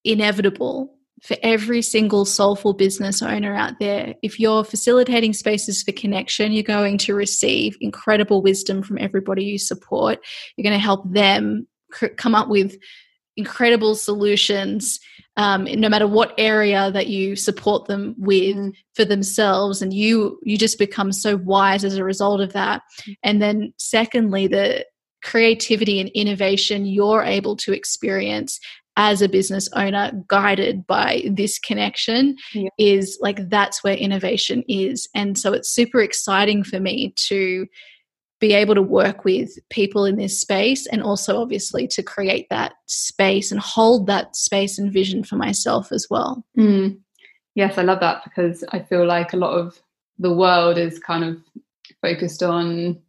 inevitable for every single soulful business owner out there. If you're facilitating spaces for connection, you're going to receive incredible wisdom from everybody you support. You're going to help them come up with incredible solutions um, no matter what area that you support them with mm. for themselves and you you just become so wise as a result of that mm. and then secondly the creativity and innovation you're able to experience as a business owner guided by this connection yeah. is like that's where innovation is and so it's super exciting for me to be able to work with people in this space and also obviously to create that space and hold that space and vision for myself as well. Mm. Yes, I love that because I feel like a lot of the world is kind of focused on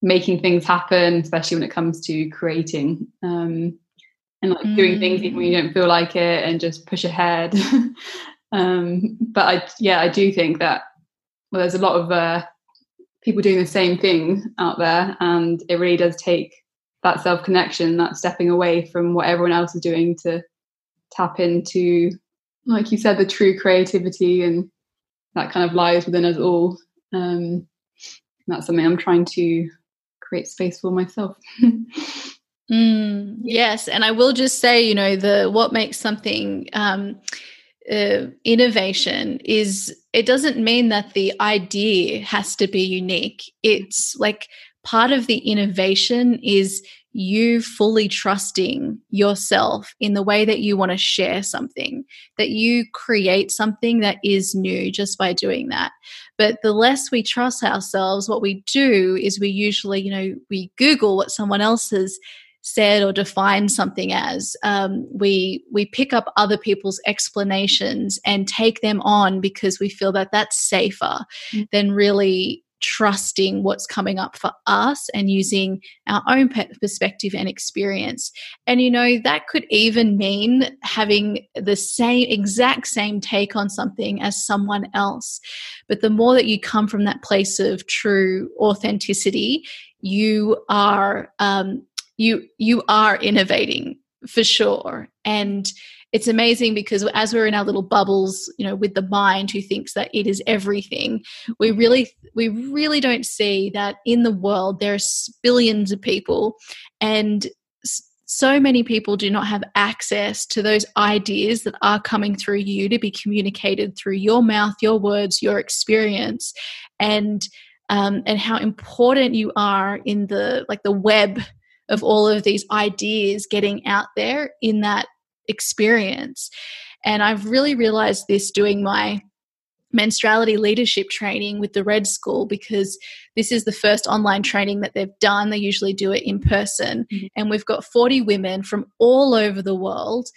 making things happen, especially when it comes to creating um, and like mm. doing things even when you don't feel like it and just push ahead. um, but I, yeah, I do think that well, there's a lot of uh, people doing the same thing out there, and it really does take that self connection, that stepping away from what everyone else is doing to tap into, like you said, the true creativity and that kind of lies within us all. Um, that's something I'm trying to create space for myself. mm, yes, and I will just say, you know, the what makes something um, uh, innovation is it doesn't mean that the idea has to be unique. It's like part of the innovation is you fully trusting yourself in the way that you want to share something, that you create something that is new just by doing that. But the less we trust ourselves, what we do is we usually, you know, we Google what someone else has said or defined something as. Um, we we pick up other people's explanations and take them on because we feel that that's safer mm-hmm. than really trusting what's coming up for us and using our own perspective and experience. And, you know, that could even mean having the same, exact same take on something as someone else. But the more that you come from that place of true authenticity, you are, um, you, you are innovating for sure. And, it's amazing because as we're in our little bubbles you know with the mind who thinks that it is everything we really we really don't see that in the world there are billions of people and so many people do not have access to those ideas that are coming through you to be communicated through your mouth your words your experience and um, and how important you are in the like the web of all of these ideas getting out there in that experience. And I've really realized this doing my menstruality leadership training with the Red School because this is the first online training that they've done. They usually do it in person. Mm-hmm. And we've got 40 women from all over the world.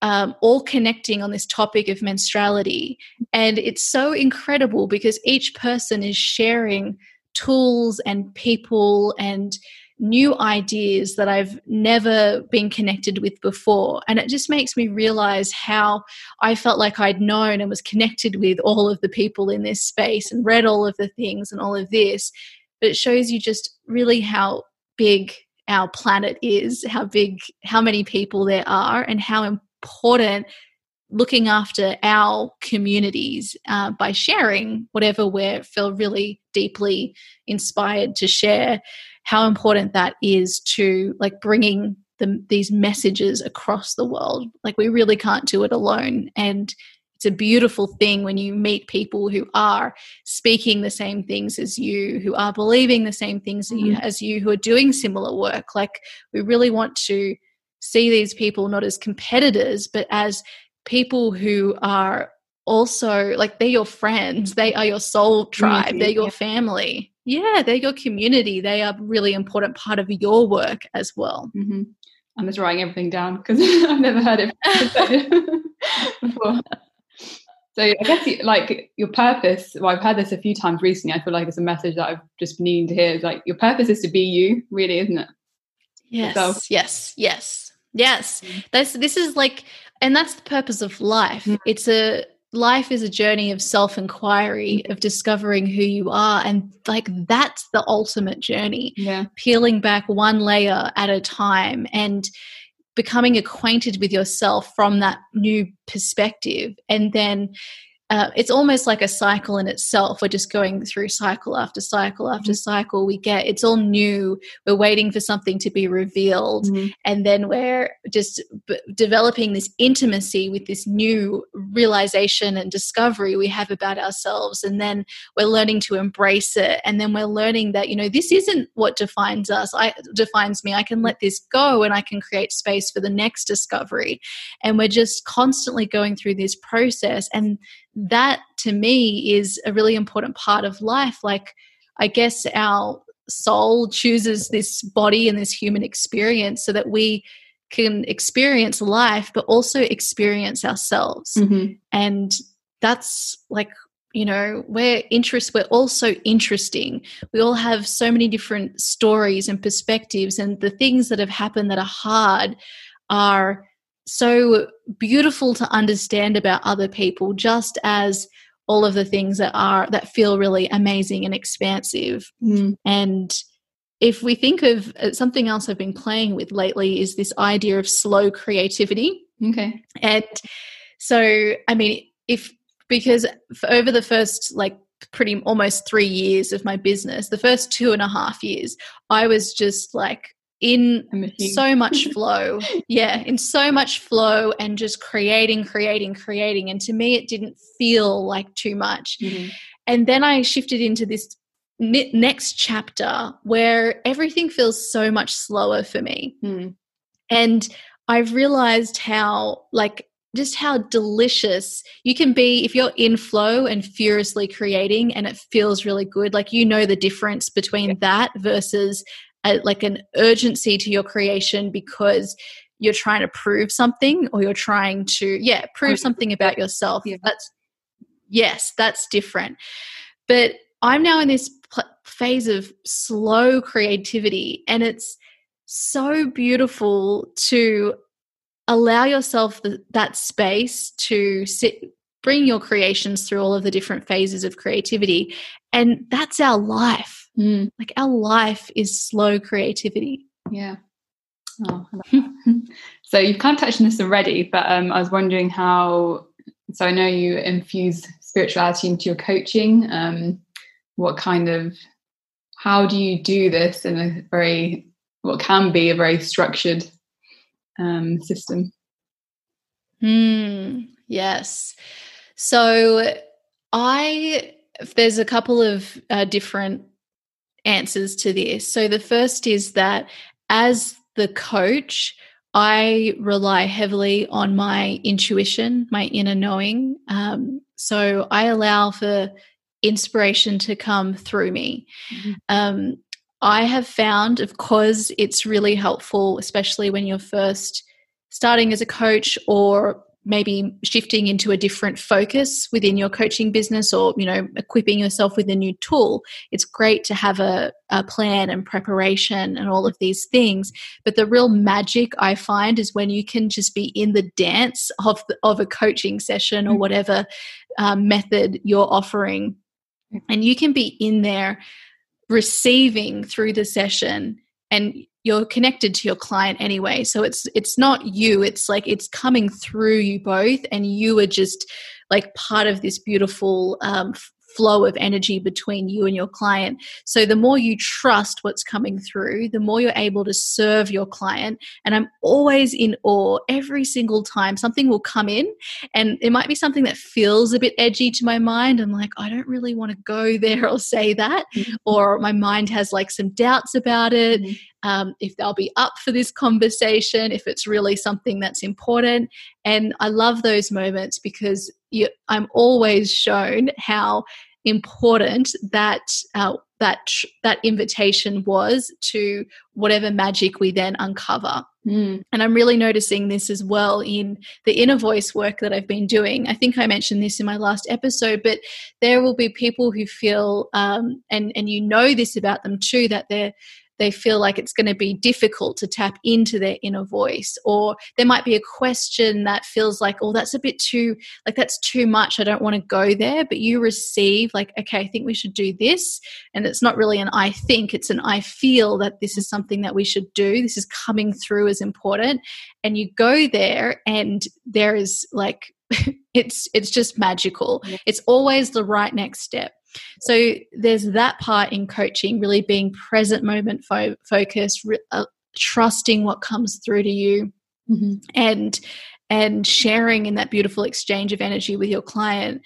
Um, all connecting on this topic of menstruality. And it's so incredible because each person is sharing tools and people and new ideas that I've never been connected with before. And it just makes me realize how I felt like I'd known and was connected with all of the people in this space and read all of the things and all of this. But it shows you just really how big our planet is, how big, how many people there are, and how important looking after our communities uh, by sharing whatever we feel really deeply inspired to share how important that is to like bringing the, these messages across the world. Like we really can't do it alone. And it's a beautiful thing when you meet people who are speaking the same things as you, who are believing the same things mm-hmm. as you, who are doing similar work. Like we really want to see these people not as competitors, but as people who are also like they're your friends, they are your soul tribe, mm-hmm. they're your family yeah, they're your community. They are really important part of your work as well. Mm-hmm. I'm just writing everything down because I've never heard it before. So I guess like your purpose. Well, I've heard this a few times recently. I feel like it's a message that I've just been needing to hear. Is like your purpose is to be you, really, isn't it? Yes, Yourself. yes, yes, yes. Mm-hmm. This this is like, and that's the purpose of life. Mm-hmm. It's a life is a journey of self inquiry, mm. of discovering who you are. And like that's the ultimate journey. Yeah. Peeling back one layer at a time and becoming acquainted with yourself from that new perspective. And then uh, it's almost like a cycle in itself. We're just going through cycle after cycle after mm-hmm. cycle. We get it's all new. We're waiting for something to be revealed, mm-hmm. and then we're just b- developing this intimacy with this new realization and discovery we have about ourselves. And then we're learning to embrace it. And then we're learning that you know this isn't what defines us. I defines me. I can let this go, and I can create space for the next discovery. And we're just constantly going through this process and that to me is a really important part of life. Like, I guess our soul chooses this body and this human experience so that we can experience life, but also experience ourselves. Mm-hmm. And that's like, you know, we're interest, we're all so interesting. We all have so many different stories and perspectives, and the things that have happened that are hard are so beautiful to understand about other people, just as all of the things that are that feel really amazing and expansive Mm. and if we think of uh, something else I've been playing with lately is this idea of slow creativity Okay. and so I mean if because for over the first like pretty almost three years of my business the first two and a half years I was just like in so much flow. Yeah in so much flow and just creating creating creating. And to me it didn't feel like too much. Mhm. and then i shifted into this ne- next chapter where everything feels so much slower for me. Mm. and i've realized how like just how delicious you can be if you're in flow and furiously creating and it feels really good. Like you know the difference between that versus a, like an urgency to your creation because you're trying to prove something or you're trying to yeah prove something about yourself. Yeah. that's yes that's different. But i'm now in this pl- phase of slow creativity and it's so beautiful to allow yourself the, that space to sit bring your creations through all of the different phases of creativity and that's our life Mm. like our life is slow creativity Yeah. Oh, I love that. so you've kind of touched on this already, but um, I was wondering how. So I know you infuse spirituality into your coaching. Um, what kind of? How do you do this in a very what can be a very structured um, system? Hmm. Yes. So I there's a couple of uh, different answers to this. So the first is that as the coach, I rely heavily on my intuition, my inner knowing. Um, so I allow for inspiration to come through me. Mhm. Um, I have found, of course, it's really helpful, especially when you're first starting as a coach or maybe shifting into a different focus within your coaching business or you know equipping yourself with a new tool. It's great to have a, a plan and preparation and all of these things but the real magic i find is when you can just be in the dance of, the, of a coaching session or Mm. whatever um, method you're offering. And you can be in there receiving through the session and you're connected to your client anyway. So it's it's not you. It's like it's coming through you both and you are just like part of this beautiful um, flow of energy between you and your client. So the more you trust what's coming through the more you're able to serve your client. And i'm always in awe every single time something will come in and it might be something that feels a bit edgy to my mind. I'm like i don't really want to go there or say that Mhm. or my mind has like some doubts about it. Mhm. um, if they'll be up for this conversation if it's really something that's important. And i love those moments because you, i'm always shown how important that uh, that tr- that invitation was to whatever magic we then uncover Mm. and I'm really noticing this as well in the inner voice work that I've been doing. I think I mentioned this in my last episode, but there will be people who feel, um, and and you know this about them too, that they're they feel like it's going to be difficult to tap into their inner voice or there might be a question that feels like oh that's a bit too like that's too much i don't want to go there but you receive like okay i think we should do this and it's not really an i think it's an i feel that this is something that we should do this is coming through as important and you go there and there is like it's it's just magical Yeah. it's always the right next step so there's that part in coaching really being present moment fo- focused re- uh, trusting what comes through to you Mhm. and and sharing in that beautiful exchange of energy with your client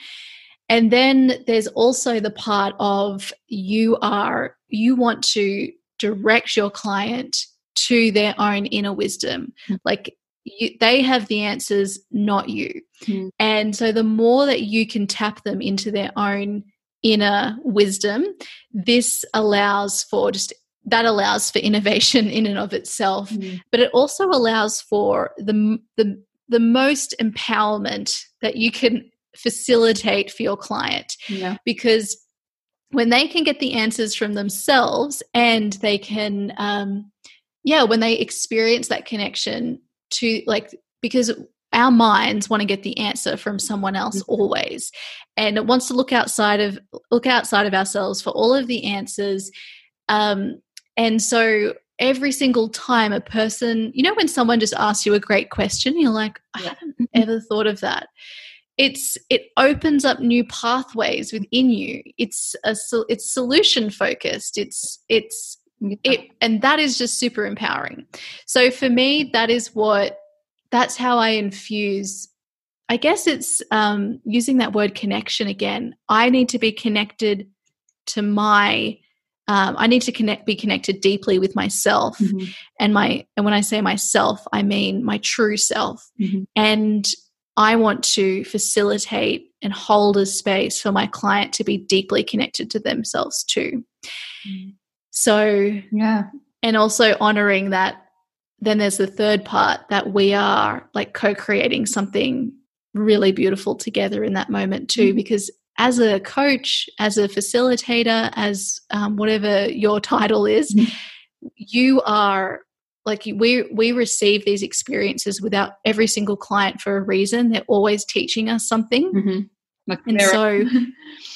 and then there's also the part of you are you want to direct your client to their own inner wisdom Mm. like you, they have the answers not you Mm. and so the more that you can tap them into their own inner wisdom this allows for just that allows for innovation in and of itself Mm. but it also allows for the the the most empowerment that you can facilitate for your client Yeah. because when they can get the answers from themselves and they can um yeah when they experience that connection to like because our minds want to get the answer from someone else Mm-hmm. always. And it wants to look outside of look outside of ourselves for all of the answers. Um, and so every single time a person you know when someone just asks you a great question you're like i Yeah. haven't ever thought of that. It's it opens up new pathways within you. It's a it's solution focused it's it's it and that is just super empowering so for me that is what that's how i infuse i guess it's um, using that word connection again i need to be connected to my um, i need to connect be connected deeply with myself Mhm. and my and when i say myself i mean my true self Mhm. and i want to facilitate and hold a space for my client to be deeply connected to themselves too Mm. So yeah and also honoring that then there's the third part that we are like co-creating something really beautiful together in that moment too Mhm. because as a coach as a facilitator as um, whatever your title is Mhm. you are like we we receive these experiences without every single client for a reason they're always teaching us something Mhm. like and so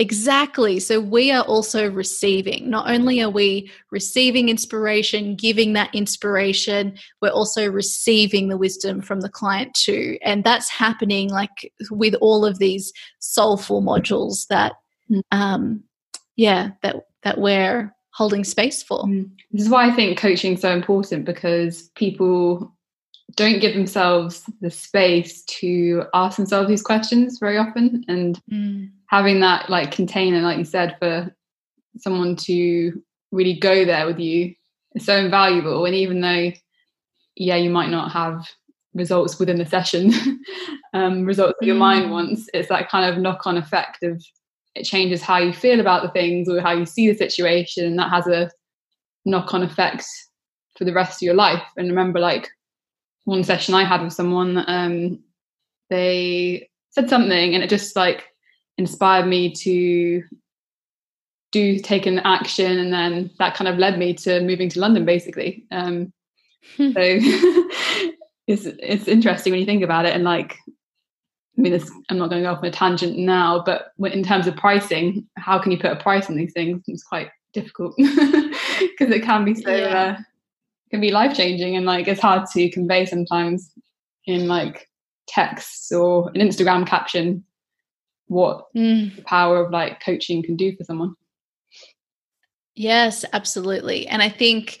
Exactly. So we are also receiving. Not only are we receiving inspiration, giving that inspiration, we're also receiving the wisdom from the client too. And that's happening like with all of these soulful modules that Mm. um yeah, that that we're holding space for. Mm. This is why I think coaching is so important because people don't give themselves the space to ask themselves these questions very often and Mm. having that like container like you said for someone to really go there with you is so invaluable and even though yeah you might not have results within the session um, results that your mind Mm. wants it's that kind of knock-on effect of it changes how you feel about the things or how you see the situation and that has a knock-on effect for the rest of your life and remember like one session i had with someone um, they said something and it just like inspired me to do take an action and then that kind of led me to moving to london basically um, Hmm. so it's it's interesting when you think about it and like i mean this, i'm not going to go off on a tangent now but in terms of pricing how can you put a price on these things it's quite difficult because it can be so Yeah. uh, can be life changing and like it's hard to convey sometimes in like texts or an instagram caption what Mm. the power of like coaching can do for someone Yes, absolutely. And I think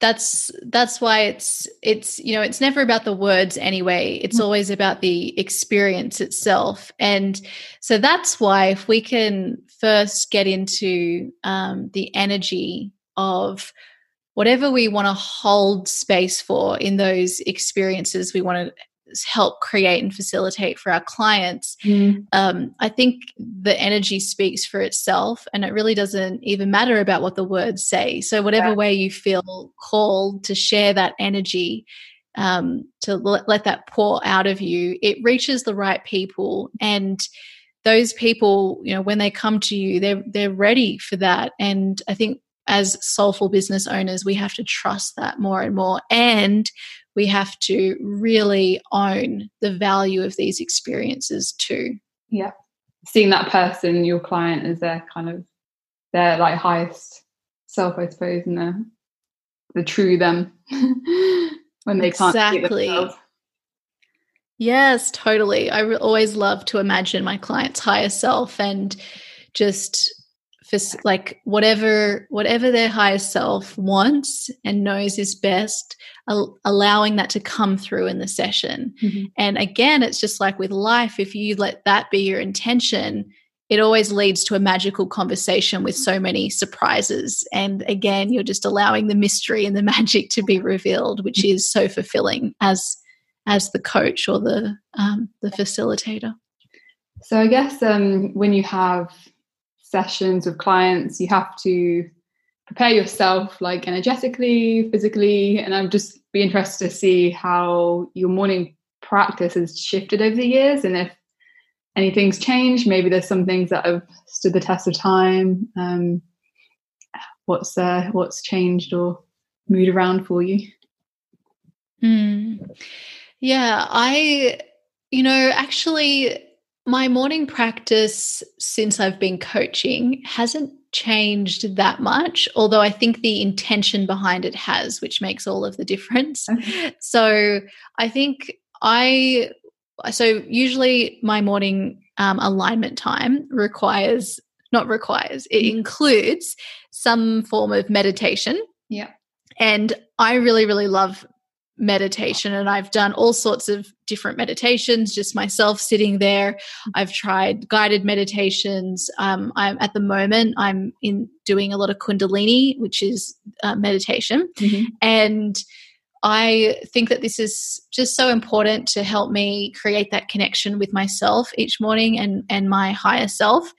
that's that's why it's it's you know it's never about the words anyway it's Mm. always about the experience itself and so that's why if we can first get into um, the energy of whatever we want to hold space for in those experiences we want to help create and facilitate for our clients um, I think the energy speaks for itself, and it really doesn't even matter about what the words say. So, whatever Yeah. way you feel called to share that energy, um, to let, let that pour out of you, it reaches the right people, and those people, you know, when they come to you, they're they're ready for that. And I think as soulful business owners, we have to trust that more and more, and we have to really own the value of these experiences too. yeah seeing that person your client as their kind of their like highest self i suppose and the the true them when they can't see Exactly. Yes, totally. I re- always love to imagine my client's higher self and just like whatever whatever their higher self wants and knows is best, al- allowing that to come through in the session. Mhm. And again, it's just like with life, if you let that be your intention, it always leads to a magical conversation with so many surprises. And again, you're just allowing the mystery and the magic to be revealed, which is so fulfilling as as the coach or the um, the facilitator. so i guess um, when you have sessions with clients you have to prepare yourself like energetically physically and i'm just be interested to see how your morning practice has shifted over the years and if anything's changed maybe there's some things that have stood the test of time um, what's uh, what's changed or moved around for you Hmm. Yeah, I, you know, actually, my morning practice since I've been coaching hasn't changed that much, although I think the intention behind it has, which makes all of the difference. Okay. So I think I, so usually my morning um, alignment time requires, not requires, it mm-hmm. includes some form of meditation. Yeah. And I really, really love meditation and I've done all sorts of different meditations just myself sitting there. I've tried guided meditations. Um, I'm at the moment I'm in doing a lot of kundalini which is uh, meditation. Mm-hmm. and I think that this is just so important to help me create that connection with myself each morning and and my higher self.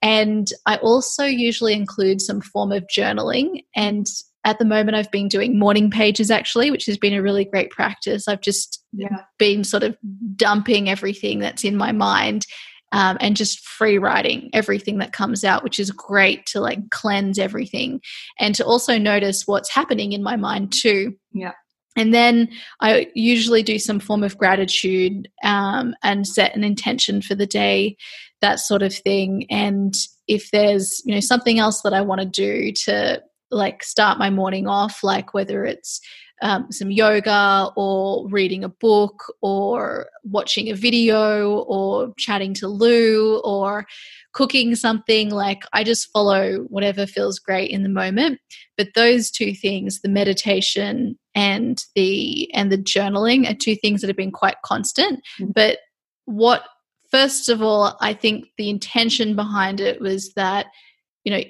And I also usually include some form of journaling and at the moment i've been doing morning pages actually which has been a really great practice i've just yeah. been sort of dumping everything that's in my mind um, and just free writing everything that comes out which is great to like cleanse everything and to also notice what's happening in my mind too yeah and then I usually do some form of gratitude um, and set an intention for the day, that sort of thing. And if there's you know something else that I want to do to like start my morning off, like whether it's um, some yoga or reading a book or watching a video or chatting to Lou or cooking something like I just follow whatever feels great in the moment but those two things the meditation and the and the journaling are two things that have been quite constant mm-hmm. but what first of all I think the intention behind it was that you know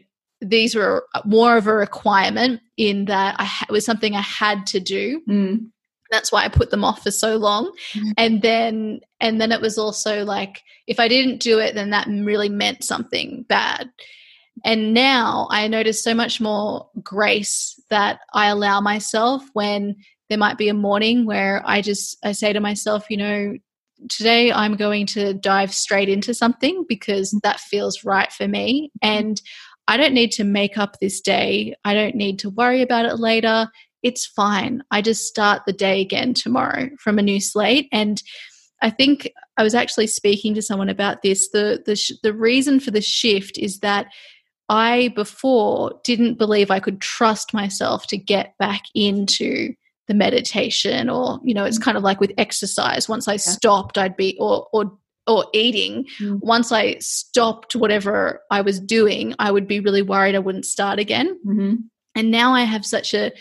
these were more of a requirement in that I ha- it was something I had to do. Mm. That's why I put them off for so long. Mm. And then and then it was also like if I didn't do it then that really meant something bad. And now I notice so much more grace that I allow myself when there might be a morning where I just I say to myself, you know, today I'm going to dive straight into something because that feels right for me and I don't need to make up this day. I don't need to worry about it later. It's fine. I just start the day again tomorrow from a new slate. And I think I was actually speaking to someone about this. The the sh- the reason for the shift is that I before didn't believe I could trust myself to get back into the meditation or you know it's mm. kind of like with exercise once i stopped i'd be or or or eating, mm. once I stopped whatever I was doing, I would be really worried I wouldn't start again. Mm-hmm. And now I have such a,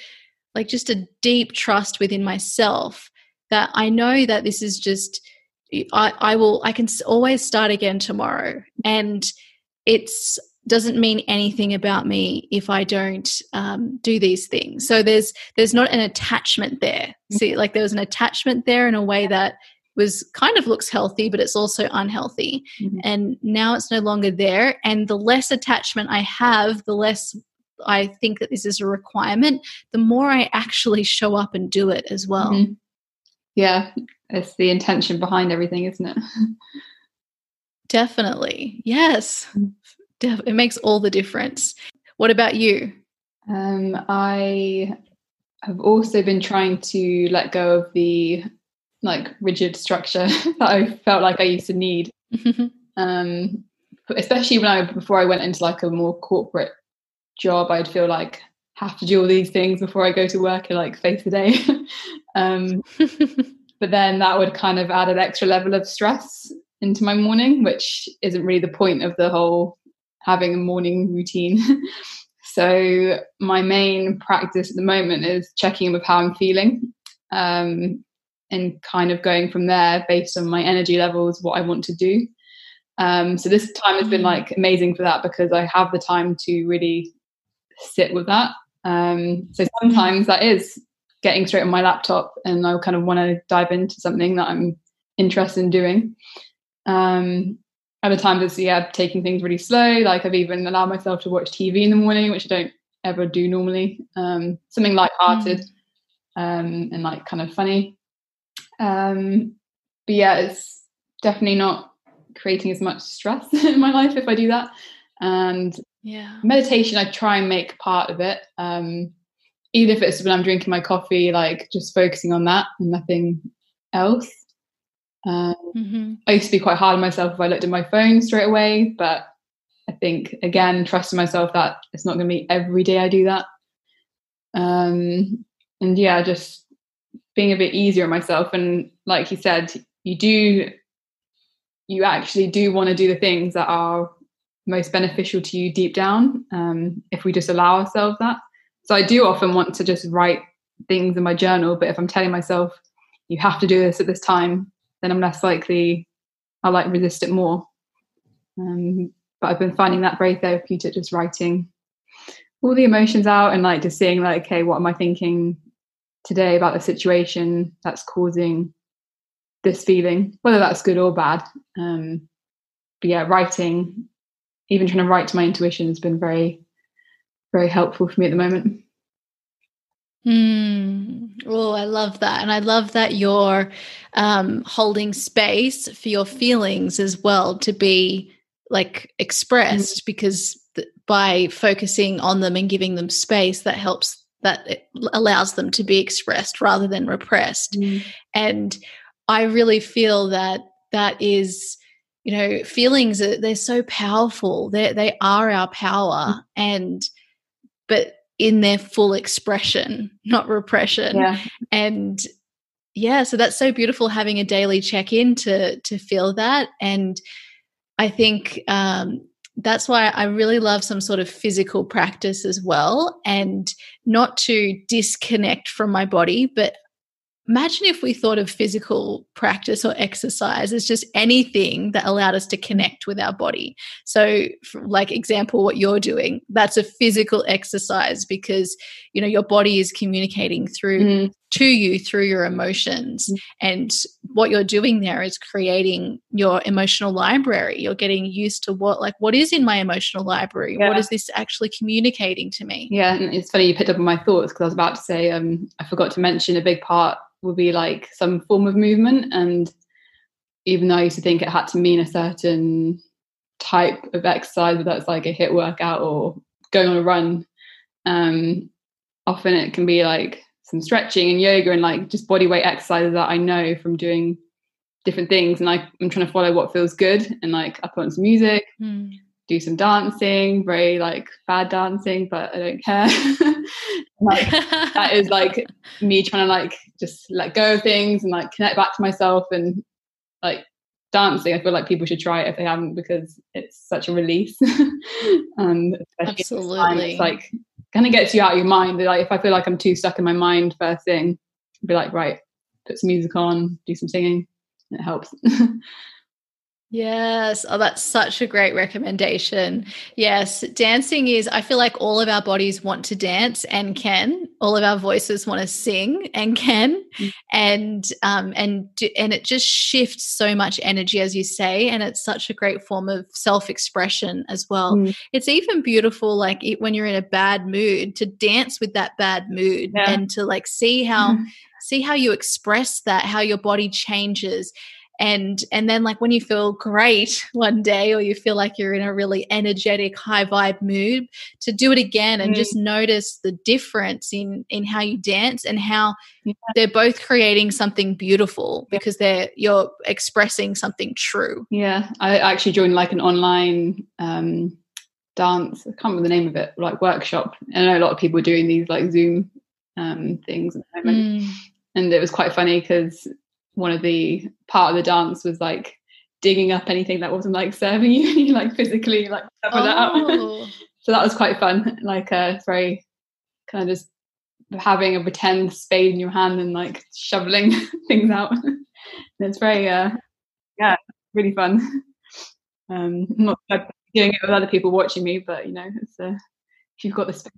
like, just a deep trust within myself that I know that this is just, I, I will, I can always start again tomorrow. And it's, doesn't mean anything about me if I don't um, do these things. So there's there's not an attachment there. Mm. See, like there was an attachment there in a way that was kind of looks healthy, but it's also unhealthy. Mm-hmm. And now it's no longer there. And the less attachment I have, the less I think that this is a requirement, the more I actually show up and do it as well. Mm-hmm. Yeah, it's the intention behind everything, isn't it? Definitely. Yes. Mm. It makes all the difference. What about you? Um, I have also been trying to let go of the like rigid structure that I felt like I used to need. um, especially when I before I went into like a more corporate job, I'd feel like have to do all these things before I go to work and like face the day. um, but then that would kind of add an extra level of stress into my morning, which isn't really the point of the whole having a morning routine. so my main practice at the moment is checking in with how I'm feeling. Um, and kind of going from there based on my energy levels, what I want to do. Um, so this time has been mm. like amazing for that because I have the time to really sit with that. Um, so sometimes that is getting straight on my laptop and I kind of want to dive into something that I'm interested in doing. Um, other times it's yeah taking things really slow. Like I've even allowed myself to watch TV in the morning, which I don't ever do normally. Um, something light-hearted mm. um, and like kind of funny. Um, but yeah, it's definitely not creating as much stress in my life if I do that. And yeah, meditation, I try and make part of it. Um, even if it's when I'm drinking my coffee, like just focusing on that and nothing else. Um, mm-hmm. I used to be quite hard on myself if I looked at my phone straight away, but I think again, trusting myself that it's not going to be every day I do that. Um, and yeah, just being a bit easier on myself. And like you said, you do, you actually do want to do the things that are most beneficial to you deep down. Um, if we just allow ourselves that. So I do often want to just write things in my journal, but if I'm telling myself you have to do this at this time, then I'm less likely I'll like resist it more. Um, but I've been finding that very therapeutic, just writing all the emotions out and like just seeing like, okay, what am I thinking today about the situation that's causing this feeling, whether that's good or bad. Um, but yeah, writing, even trying to write to my intuition has been very, very helpful for me at the moment. Mm. Oh, I love that. And I love that you're um, holding space for your feelings as well to be like expressed mm. because th- by focusing on them and giving them space, that helps, that allows them to be expressed rather than repressed. Mm. And I really feel that that is you know feelings they're so powerful they they are our power mm. and but in their full expression, not repression. Yeah. And yeah, so that's so beautiful having a daily check in to to feel that. And I think um, that's why I really love some sort of physical practice as well, and not to disconnect from my body, but imagine if we thought of physical practice or exercise as just anything that allowed us to connect with our body. So like example what you're doing that's a physical exercise because you know your body is communicating through mm. to you through your emotions mm. and what you're doing there is creating your emotional library you're getting used to what like what is in my emotional library yeah. what is this actually communicating to me yeah and it's funny you picked up on my thoughts because i was about to say um, i forgot to mention a big part would be like some form of movement. And even though I used to think it had to mean a certain type of exercise, whether that's like a HIIT workout or going on a run, um, often it can be like some stretching and yoga and like just body weight exercises that I know from doing different things. And I, I'm trying to follow what feels good and like I put on some music. Mm do some dancing, very like bad dancing, but I don't care. like, that is like me trying to like just let go of things and like connect back to myself and like dancing. I feel like people should try it if they haven't because it's such a release. and absolutely, time, it's like kind of gets you out of your mind. Like if I feel like I'm too stuck in my mind first thing, I'd be like, right, put some music on, do some singing. It helps. Yes. Oh, that's such a great recommendation. Yes. Dancing is, I feel like all of our bodies want to dance and can. All of our voices want to sing and can. Mm. And, um, and, and it just shifts so much energy, as you say. And it's such a great form of self expression as well. Mm. It's even beautiful, like it, when you're in a bad mood, to dance with that bad mood yeah. and to like see how, see how you express that, how your body changes and and then like when you feel great one day or you feel like you're in a really energetic high vibe mood to do it again and mm. just notice the difference in in how you dance and how yeah. they're both creating something beautiful because they're you're expressing something true yeah i actually joined like an online um dance i can't remember the name of it like workshop i know a lot of people are doing these like zoom um things at the moment mm. and it was quite funny because one of the part of the dance was like digging up anything that wasn't like serving you you like physically like cover oh. that up oh. so that was quite fun like uh very kind of just having a pretend spade in your hand and like shoveling things out and it's very uh yeah really fun um I'm not doing it with other people watching me but you know it's uh if you've got the space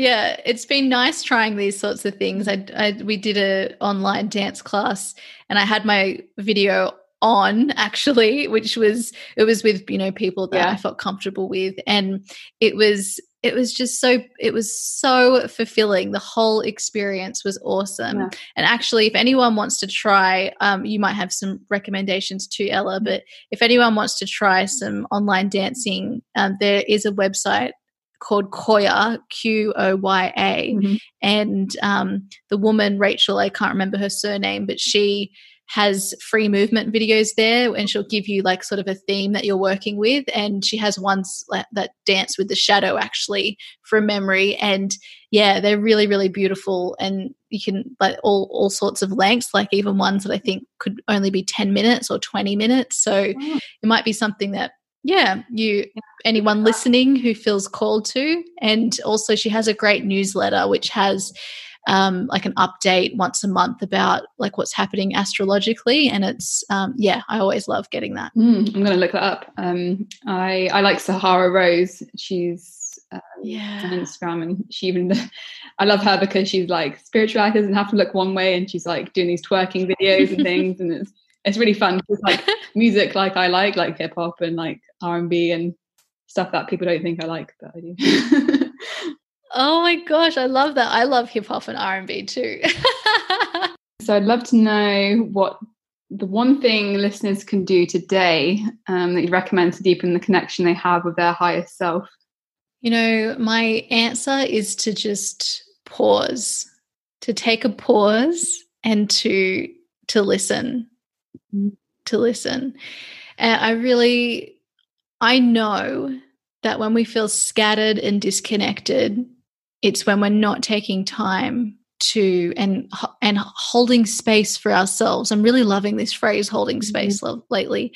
yeah, it's been nice trying these sorts of things. I, I we did a online dance class, and I had my video on actually, which was it was with you know people that yeah. I felt comfortable with, and it was it was just so it was so fulfilling the whole experience was awesome yeah. and actually if anyone wants to try um, you might have some recommendations too ella mm-hmm. but if anyone wants to try some online dancing um, there is a website called Qoya, Q O Y A. Mhm. And um, the woman, Rachel, I can't remember her surname, but she has free movement videos there and she'll give you like sort of a theme that you're working with. And she has ones that dance with the shadow actually from memory. And yeah they're really really beautiful. And you can like all all sorts of lengths like even ones that i think could only be 10 minutes or 20 minutes. So it might be something that yeah you anyone listening who feels called to and also she has a great newsletter which has um, like an update once a month about like what's happening astrologically and it's um, yeah i always love getting that Mm, I'm to look that up. Um, I I like Sahara Rose. She's um, on yeah Instagram, and she even I love her because she's like spirituality doesn't have to look one way, and she's like doing these twerking videos and things, and it's it's really fun. It's like music like I like, like hip hop and like R and B and stuff that people don't think I like, but I do. oh my gosh i love that i love hip-hop and r&b too so I'd love to know what the one thing listeners can do today um, that you recommend to deepen the connection they have with their highest self. You know, my answer is to just pause, to take a pause and to to listen. To listen. And I really I know that when we feel scattered and disconnected, it's when we're not taking time to and and holding space for ourselves. I'm really loving this phrase holding space lo- lately.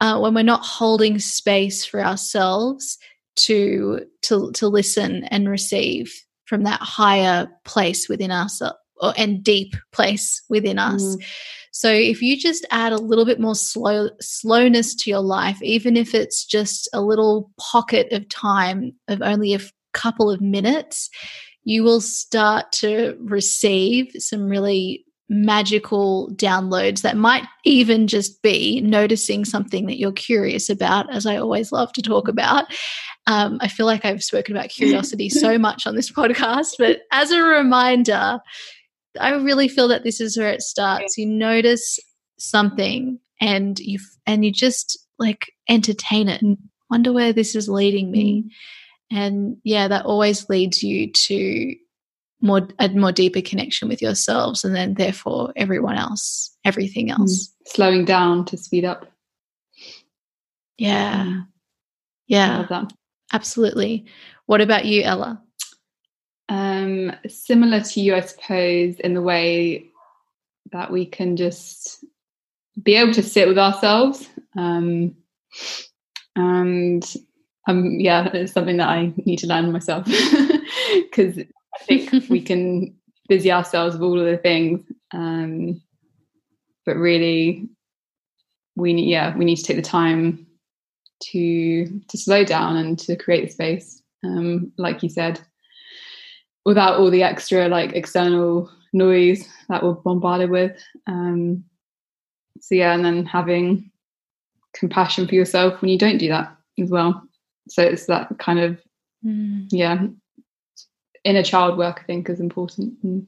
Uh, when we're not holding space for ourselves to to to listen and receive from that higher place within us and deep place within us. Mm. So if you just add a little bit more slow slowness to your life, even if it's just a little pocket of time of only a couple of minutes, you will start to receive some really magical downloads that might even just be noticing something that you're curious about, as I always love to talk about. Um, I feel like I've spoken about curiosity so much on this podcast, but as a reminder, I really feel that this is where it starts. You notice something and you and you just like entertain it and wonder where this is leading me. And yeah, that always leads you to more a more deeper connection with yourselves and then therefore everyone else, everything else. Slowing down to speed up. Yeah. Mm. Yeah. Absolutely. What about you, Ella? Um, similar to you, I suppose, in the way that we can just be able to sit with ourselves. Um, and um, yeah, it's something that I need to learn myself because I think we can busy ourselves with all of the things, um, but really, we need yeah we need to take the time to to slow down and to create the space, um, like you said without all the extra like external noise that we're bombarded with. Um, so yeah, and then having compassion for yourself when you don't do that as well. So it's that kind of Mm. yeah inner child work I think is important and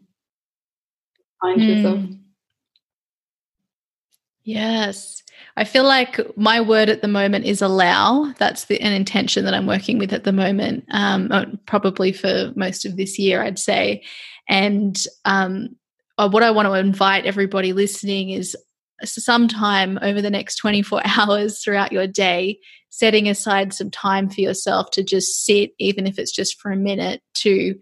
find yourself. Yes. I feel like my word at the moment is allow. That's the, an intention that I'm working with at the moment, um, uh, probably for most of this year, I'd say. And um, uh, what I want to invite everybody listening is sometime over the next 24 hours throughout your day, setting aside some time for yourself to just sit, even if it's just for a minute, to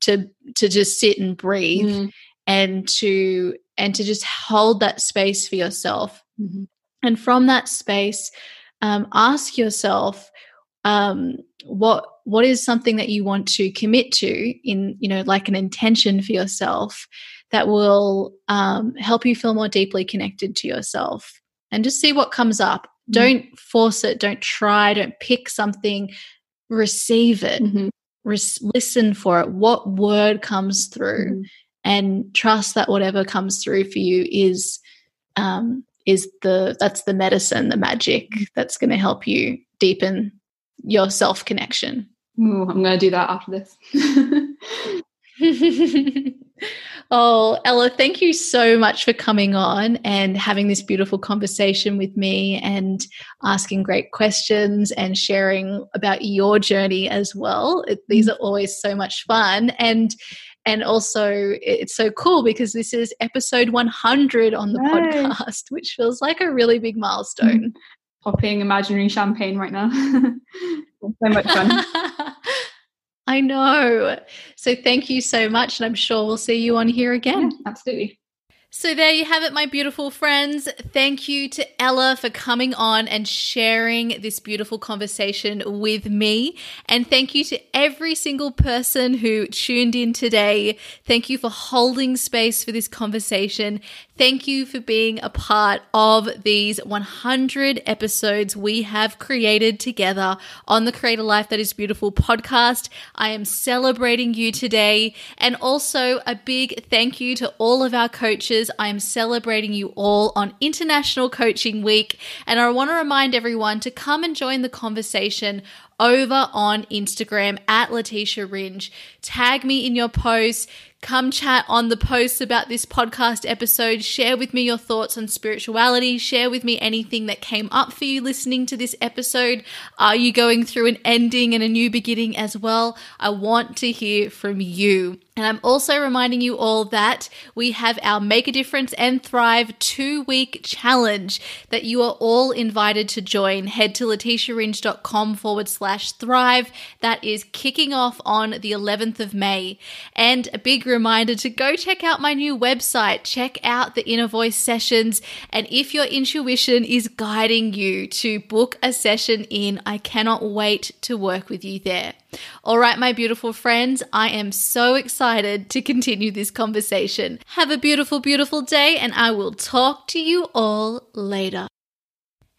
to to just sit and breathe Mm. and to and to just hold that space for yourself. Mhm. and from that space um, ask yourself um, what what is something that you want to commit to in you know like an intention for yourself that will um, help you feel more deeply connected to yourself? And just see what comes up. Mm. don't force it. Don't try. Don't pick something. Receive it. Mhm. Res- listen for it. What word comes through? Mhm. And trust that whatever comes through for you is um, is the that's the medicine, the magic that's going to help you deepen your self connection. Ooh, I'm going to do that after this. Oh, Ella, thank you so much for coming on and having this beautiful conversation with me and asking great questions and sharing about your journey as well. It, these mm. are always so much fun. And and also it's so cool because this is episode 100 on the podcast which feels like a really big milestone. Mm-hmm. Popping imaginary champagne right now. So much fun. I know. So thank you so much and i'm sure we'll see you on here again. Yeah, absolutely so, there you have it, my beautiful friends. Thank you to Ella for coming on and sharing this beautiful conversation with me. And thank you to every single person who tuned in today. Thank you for holding space for this conversation. Thank you for being a part of these 100 episodes we have created together on the Create a Life That Is Beautiful podcast. I am celebrating you today. And also a big thank you to all of our coaches. I am celebrating you all on International Coaching Week. And I want to remind everyone to come and join the conversation over on Instagram at Letitia Ringe. Tag me in your posts. Come chat on the posts about this podcast episode. Share with me your thoughts on spirituality. Share with me anything that came up for you listening to this episode. Are you going through an ending and a new beginning as well? I want to hear from you. And I'm also reminding you all that we have our Make a Difference and Thrive two week challenge that you are all invited to join. Head to letitiaringe.com forward slash thrive. That is kicking off on the 11th of May. And a big reminder to go check out my new website, check out the inner voice sessions. And if your intuition is guiding you to book a session in, I cannot wait to work with you there. All right, my beautiful friends, I am so excited to continue this conversation. Have a beautiful, beautiful day, and I will talk to you all later.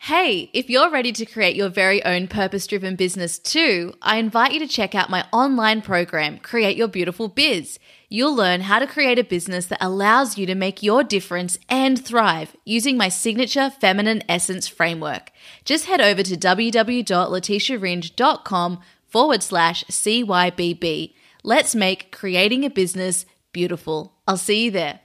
Hey, if you're ready to create your very own purpose driven business too, I invite you to check out my online program, Create Your Beautiful Biz. You'll learn how to create a business that allows you to make your difference and thrive using my signature feminine essence framework. Just head over to www.letitiaringe.com forward slash CYBB. Let's make creating a business beautiful. I'll see you there.